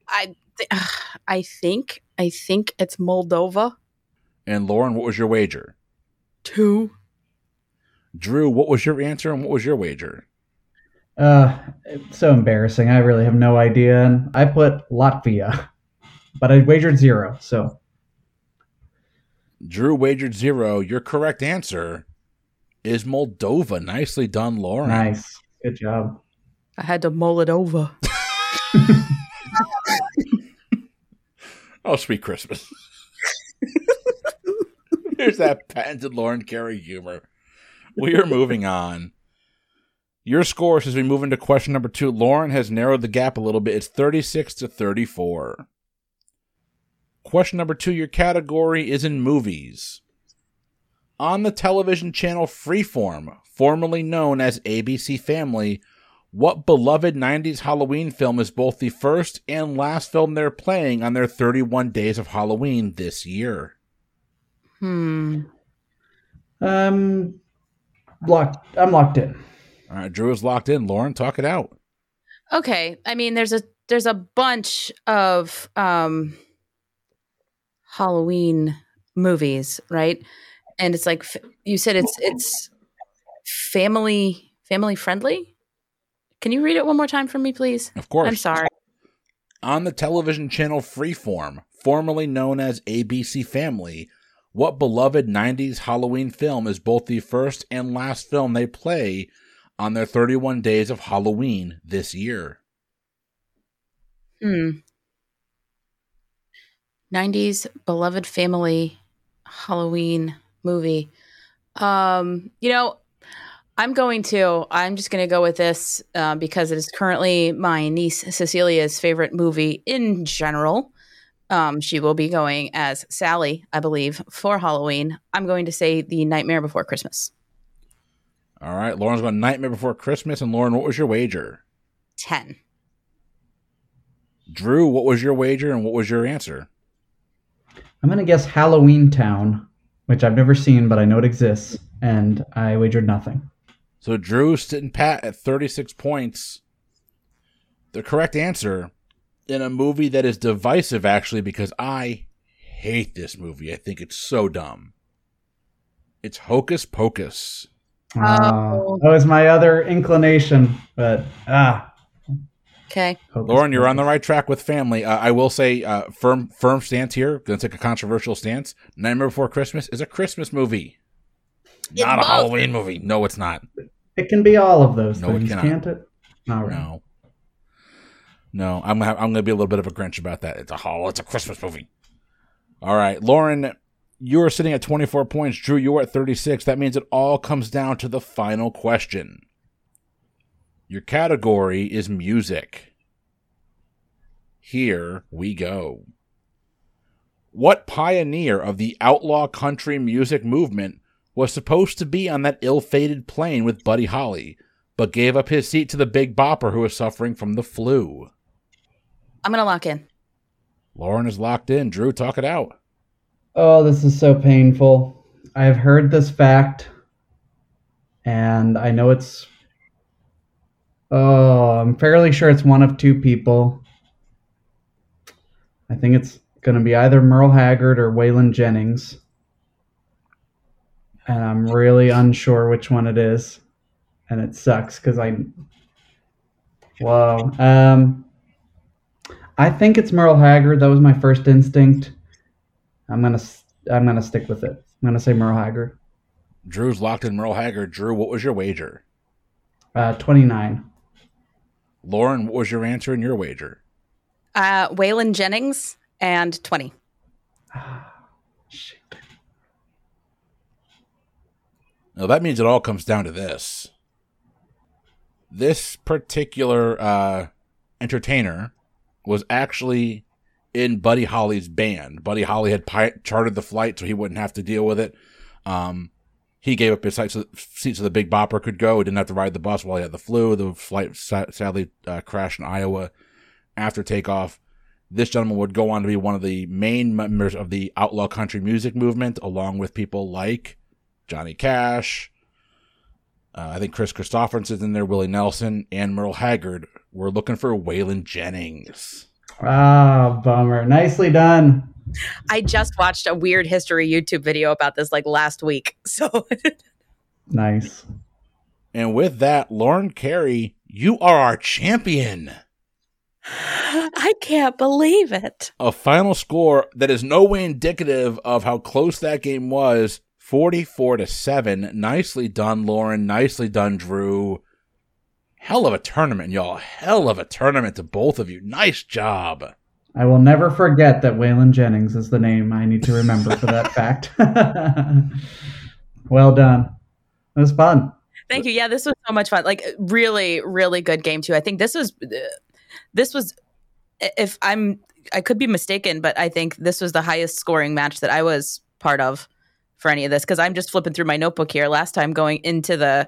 Speaker 2: I th- I think I think it's Moldova.
Speaker 1: And Lauren, what was your wager?
Speaker 2: Two.
Speaker 1: Drew, what was your answer and what was your wager?
Speaker 3: Uh, it's so embarrassing. I really have no idea. And I put Latvia, but I wagered zero. So
Speaker 1: Drew wagered zero. Your correct answer is Moldova. Nicely done, Lauren.
Speaker 3: Nice. Good job.
Speaker 2: I had to mull it over.
Speaker 1: oh, sweet Christmas. Here's that patented Lauren Carey humor. We are moving on. Your scores as we move into question number two. Lauren has narrowed the gap a little bit. It's 36 to 34. Question number two. Your category is in movies. On the television channel Freeform, formerly known as ABC Family, what beloved 90s Halloween film is both the first and last film they're playing on their 31 Days of Halloween this year?
Speaker 2: Hmm.
Speaker 3: Um, locked. I'm locked in.
Speaker 1: All right, Drew is locked in. Lauren, talk it out.
Speaker 2: Okay. I mean, there's a there's a bunch of um Halloween movies, right? And it's like you said it's it's family family friendly. Can you read it one more time for me, please?
Speaker 1: Of course.
Speaker 2: I'm sorry.
Speaker 1: On the television channel Freeform, formerly known as ABC Family, what beloved 90s Halloween film is both the first and last film they play on their 31 days of Halloween this year?
Speaker 2: Hmm. 90s beloved family Halloween movie. Um, you know, I'm going to, I'm just going to go with this uh, because it is currently my niece Cecilia's favorite movie in general. Um, she will be going as Sally, I believe, for Halloween. I'm going to say The Nightmare Before Christmas.
Speaker 1: All right, Lauren's going Nightmare Before Christmas. And Lauren, what was your wager?
Speaker 2: 10.
Speaker 1: Drew, what was your wager and what was your answer?
Speaker 3: I'm gonna guess Halloween Town, which I've never seen, but I know it exists, and I wagered nothing.
Speaker 1: So Drew's sitting pat at 36 points. The correct answer in a movie that is divisive, actually, because I hate this movie. I think it's so dumb. It's Hocus Pocus.
Speaker 2: Oh.
Speaker 3: Uh, that was my other inclination, but ah.
Speaker 2: Okay.
Speaker 1: Lauren, you're on the right track with family. Uh, I will say, uh, firm, firm stance here. Going to take a controversial stance. Nightmare Before Christmas is a Christmas movie,
Speaker 2: It's
Speaker 1: not a. Halloween movie. No, it's not.
Speaker 3: It can be all of those
Speaker 1: No, it
Speaker 3: things,
Speaker 1: cannot.
Speaker 3: can't it? All right.
Speaker 1: No, no. I'm gonna, I'm going to be a little bit of a Grinch about that. It's a Hall. It's a Christmas movie. All right, Lauren, you are sitting at 24 points. Drew, you are at 36. That means it all comes down to the final question. Your category is music. Here we go. What pioneer of the outlaw country music movement was supposed to be on that ill fated plane with Buddy Holly, but gave up his seat to the big bopper who was suffering from the flu?
Speaker 2: I'm going to lock in.
Speaker 1: Lauren is locked in. Drew, talk it out.
Speaker 3: Oh, this is so painful. I've heard this fact, and I know it's. Oh, I'm fairly sure it's one of two people. I think it's going to be either Merle Haggard or Waylon Jennings. And I'm really unsure which one it is. And it sucks because I. Whoa. Um, I think it's Merle Haggard. That was my first instinct. I'm gonna I'm gonna stick with it. I'm gonna say Merle Haggard.
Speaker 1: Drew's locked in Merle Haggard. Drew, what was your wager?
Speaker 3: Uh, 29.
Speaker 1: Lauren, what was your answer and your wager?
Speaker 2: Uh, Waylon Jennings and 20.
Speaker 3: Shit.
Speaker 1: Now that means it all comes down to this. This particular uh, entertainer was actually in Buddy Holly's band. Buddy Holly had pi- chartered the flight so he wouldn't have to deal with it. Um, he gave up his seat so, seat so the Big Bopper could go. He didn't have to ride the bus while he had the flu. The flight sadly uh, crashed in Iowa after takeoff. This gentleman would go on to be one of the main members of the outlaw country music movement, along with people like Johnny Cash. Uh, I think Kris Kristofferson's in there, Willie Nelson, and Merle Haggard. We're looking for Waylon Jennings.
Speaker 3: Ah, bummer. Nicely done.
Speaker 2: I just watched a weird history YouTube video about this like last week. So
Speaker 3: Nice.
Speaker 1: And with that, Lauren Carey, you are our champion.
Speaker 2: I can't believe it.
Speaker 1: A final score that is no way indicative of how close that game was 44 to 7. Nicely done, Lauren. Nicely done, Drew. hell of a tournament, y'all. Hell of a tournament to both of you. Nice job.
Speaker 3: I will never forget that Waylon Jennings is the name I need to remember for that fact. well done. It was fun.
Speaker 2: Thank you. Yeah, this was so much fun. Like really, really good game too. I think this was uh, this was if I'm I could be mistaken, but I think this was the highest scoring match that I was part of for any of this because I'm just flipping through my notebook here. Last time going into the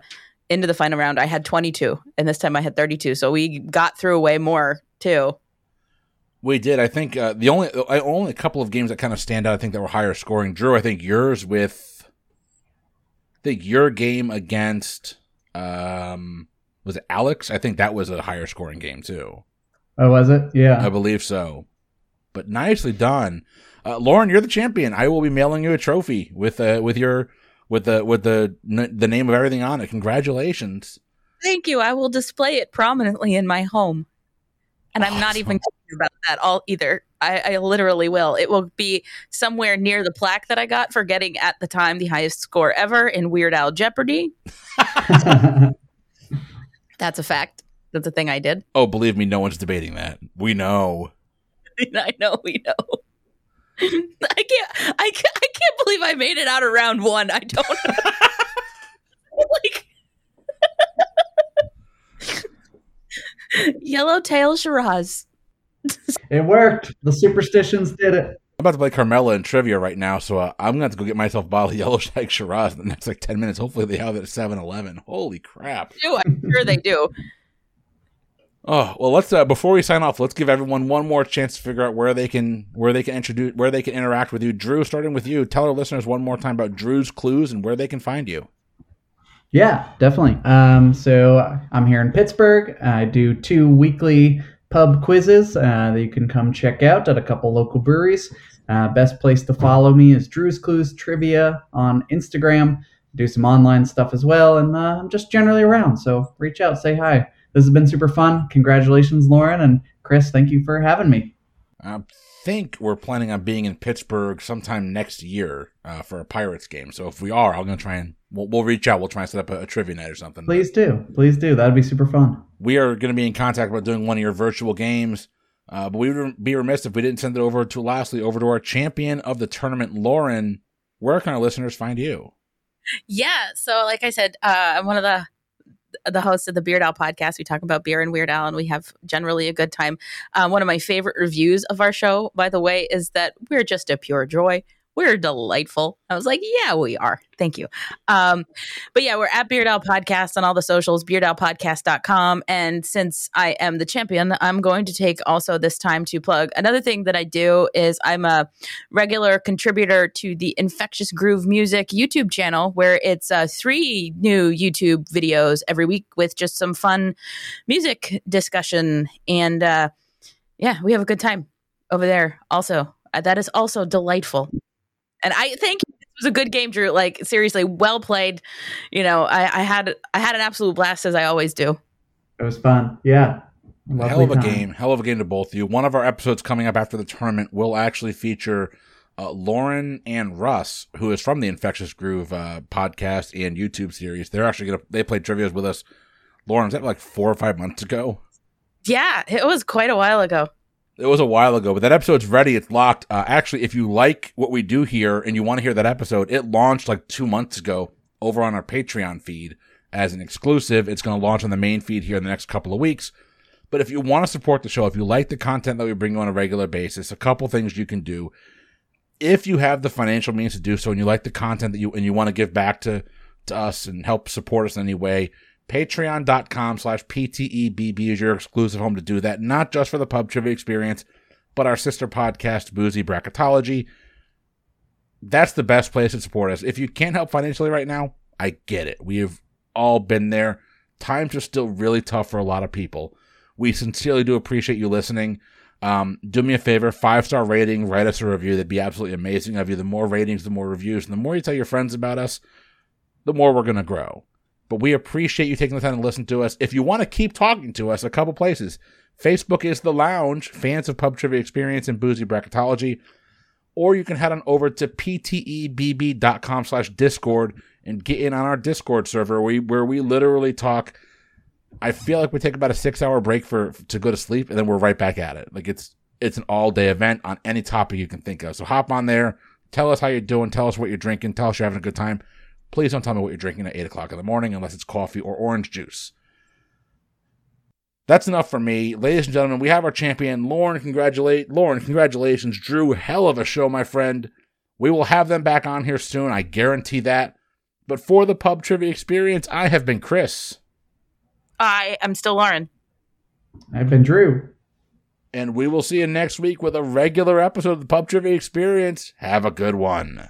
Speaker 2: into the final round, I had 22, and this time I had 32. So we got through way more too.
Speaker 1: We did. I think uh, the only only a couple of games that kind of stand out. I think that were higher scoring. Drew, I think yours with, I think your game against, um, was it Alex? I think that was a higher scoring game too.
Speaker 3: Oh, was it? Yeah,
Speaker 1: I believe so. But nicely done, uh, Lauren. You're the champion. I will be mailing you a trophy with uh, with your with the with the the name of everything on it. Congratulations.
Speaker 2: Thank you. I will display it prominently in my home. And awesome. I'm not even kidding about that all either. I, I, literally will. It will be somewhere near the plaque that I got for getting at the time the highest score ever in Weird Al Jeopardy. That's a fact. That's a thing I did.
Speaker 1: Oh, believe me, no one's debating that. We know.
Speaker 2: I know. We know. I can't. I can't, I can't believe I made it out of round one. I don't. like. Yellowtail Shiraz.
Speaker 3: it worked. The superstitions did it.
Speaker 1: I'm about to play Carmella in trivia right now, so uh, I'm going to go get myself a bottle of Yellow Shag Shiraz in the next like 10 minutes. Hopefully, they have it at 7 Eleven. Holy crap.
Speaker 2: Do, I'm sure they do.
Speaker 1: Oh well, let's uh, before we sign off, let's give everyone one more chance to figure out where they can where they can introduce where they can interact with you. Drew, starting with you, tell our listeners one more time about Drew's Clues and where they can find you.
Speaker 3: Yeah, definitely. Um, so I'm here in Pittsburgh. I do two weekly pub quizzes uh, that you can come check out at a couple local breweries. Uh, best place to follow me is Drew's Clues Trivia on Instagram. Do some online stuff as well, and uh, I'm just generally around. So reach out, say hi. This has been super fun. Congratulations, Lauren and Chris. Thank you for having me.
Speaker 1: Uh, think we're planning on being in Pittsburgh sometime next year uh, for a Pirates game. So if we are, I'm going to try and we'll, we'll, reach out. We'll try and set up a, a trivia night or something.
Speaker 3: Please do. Please do. That'd be super fun.
Speaker 1: We are going to be in contact about doing one of your virtual games. Uh, but we would be remiss if we didn't send it over to lastly over to our champion of the tournament, Lauren. Where can our listeners find you?
Speaker 2: Yeah, so like I said, uh, I'm one of the the host of the Beard Al podcast. We talk about beer and Weird Al, and we have generally a good time. Um, one of my favorite reviews of our show, by the way, is that we're just a pure joy. We're delightful. I was like, yeah, we are. Thank you. Um, but yeah, we're at Beard Al Podcast on all the socials, beardalpodcast.com. And since I am the champion, I'm going to take also this time to plug another thing that I do is I'm a regular contributor to the Infectious Groove Music YouTube channel, where it's uh, three new YouTube videos every week with just some fun music discussion. And uh, yeah, we have a good time over there also. Uh, that is also delightful. And I think it was a good game, Drew. Like seriously, well played. You know, I, I had I had an absolute blast as I always do.
Speaker 3: It was fun. Yeah.
Speaker 1: Lovely hell of a time. game. Hell of a game to both of you. One of our episodes coming up after the tournament will actually feature uh, Lauren and Russ, who is from the Infectious Groove uh, podcast and YouTube series. They're actually gonna they played trivia with us. Lauren, was that like four or five months ago?
Speaker 2: Yeah, it was quite a while ago.
Speaker 1: It was a while ago, but that episode's ready. It's locked. Uh, actually, if you like what we do here and you want to hear that episode, it launched like two months ago over on our Patreon feed as an exclusive. It's going to launch on the main feed here in the next couple of weeks. But if you want to support the show, if you like the content that we bring you on a regular basis, a couple things you can do. If you have the financial means to do so and you like the content that you and you want to give back to, to us and help support us in any way, Patreon.com slash PTEBB is your exclusive home to do that, not just for the pub trivia experience, but our sister podcast, Boozy Bracketology. That's the best place to support us. If you can't help financially right now, I get it. We have all been there. Times are still really tough for a lot of people. We sincerely do appreciate you listening. Um, do me a favor, five star rating, write us a review. That'd be absolutely amazing of you. The more ratings, the more reviews, and the more you tell your friends about us, the more we're going to grow. But we appreciate you taking the time to listen to us. If you want to keep talking to us, a couple places. Facebook is the lounge, fans of pub trivia experience and boozy bracketology. Or you can head on over to ptebb.com slash discord and get in on our Discord server where we, where we literally talk I feel like we take about a six hour break for to go to sleep, and then we're right back at it. Like it's it's an all day event on any topic you can think of. So hop on there, tell us how you're doing, tell us what you're drinking, tell us you're having a good time. Please don't tell me what you're drinking at eight o'clock in the morning unless it's coffee or orange juice. That's enough for me. Ladies and gentlemen, we have our champion, Lauren. Congratulate Lauren, congratulations. Drew, hell of a show, my friend. We will have them back on here soon. I guarantee that. But for the pub trivia experience, I have been Chris.
Speaker 2: I am still Lauren.
Speaker 3: I've been Drew.
Speaker 1: And we will see you next week with a regular episode of the Pub Trivia Experience. Have a good one.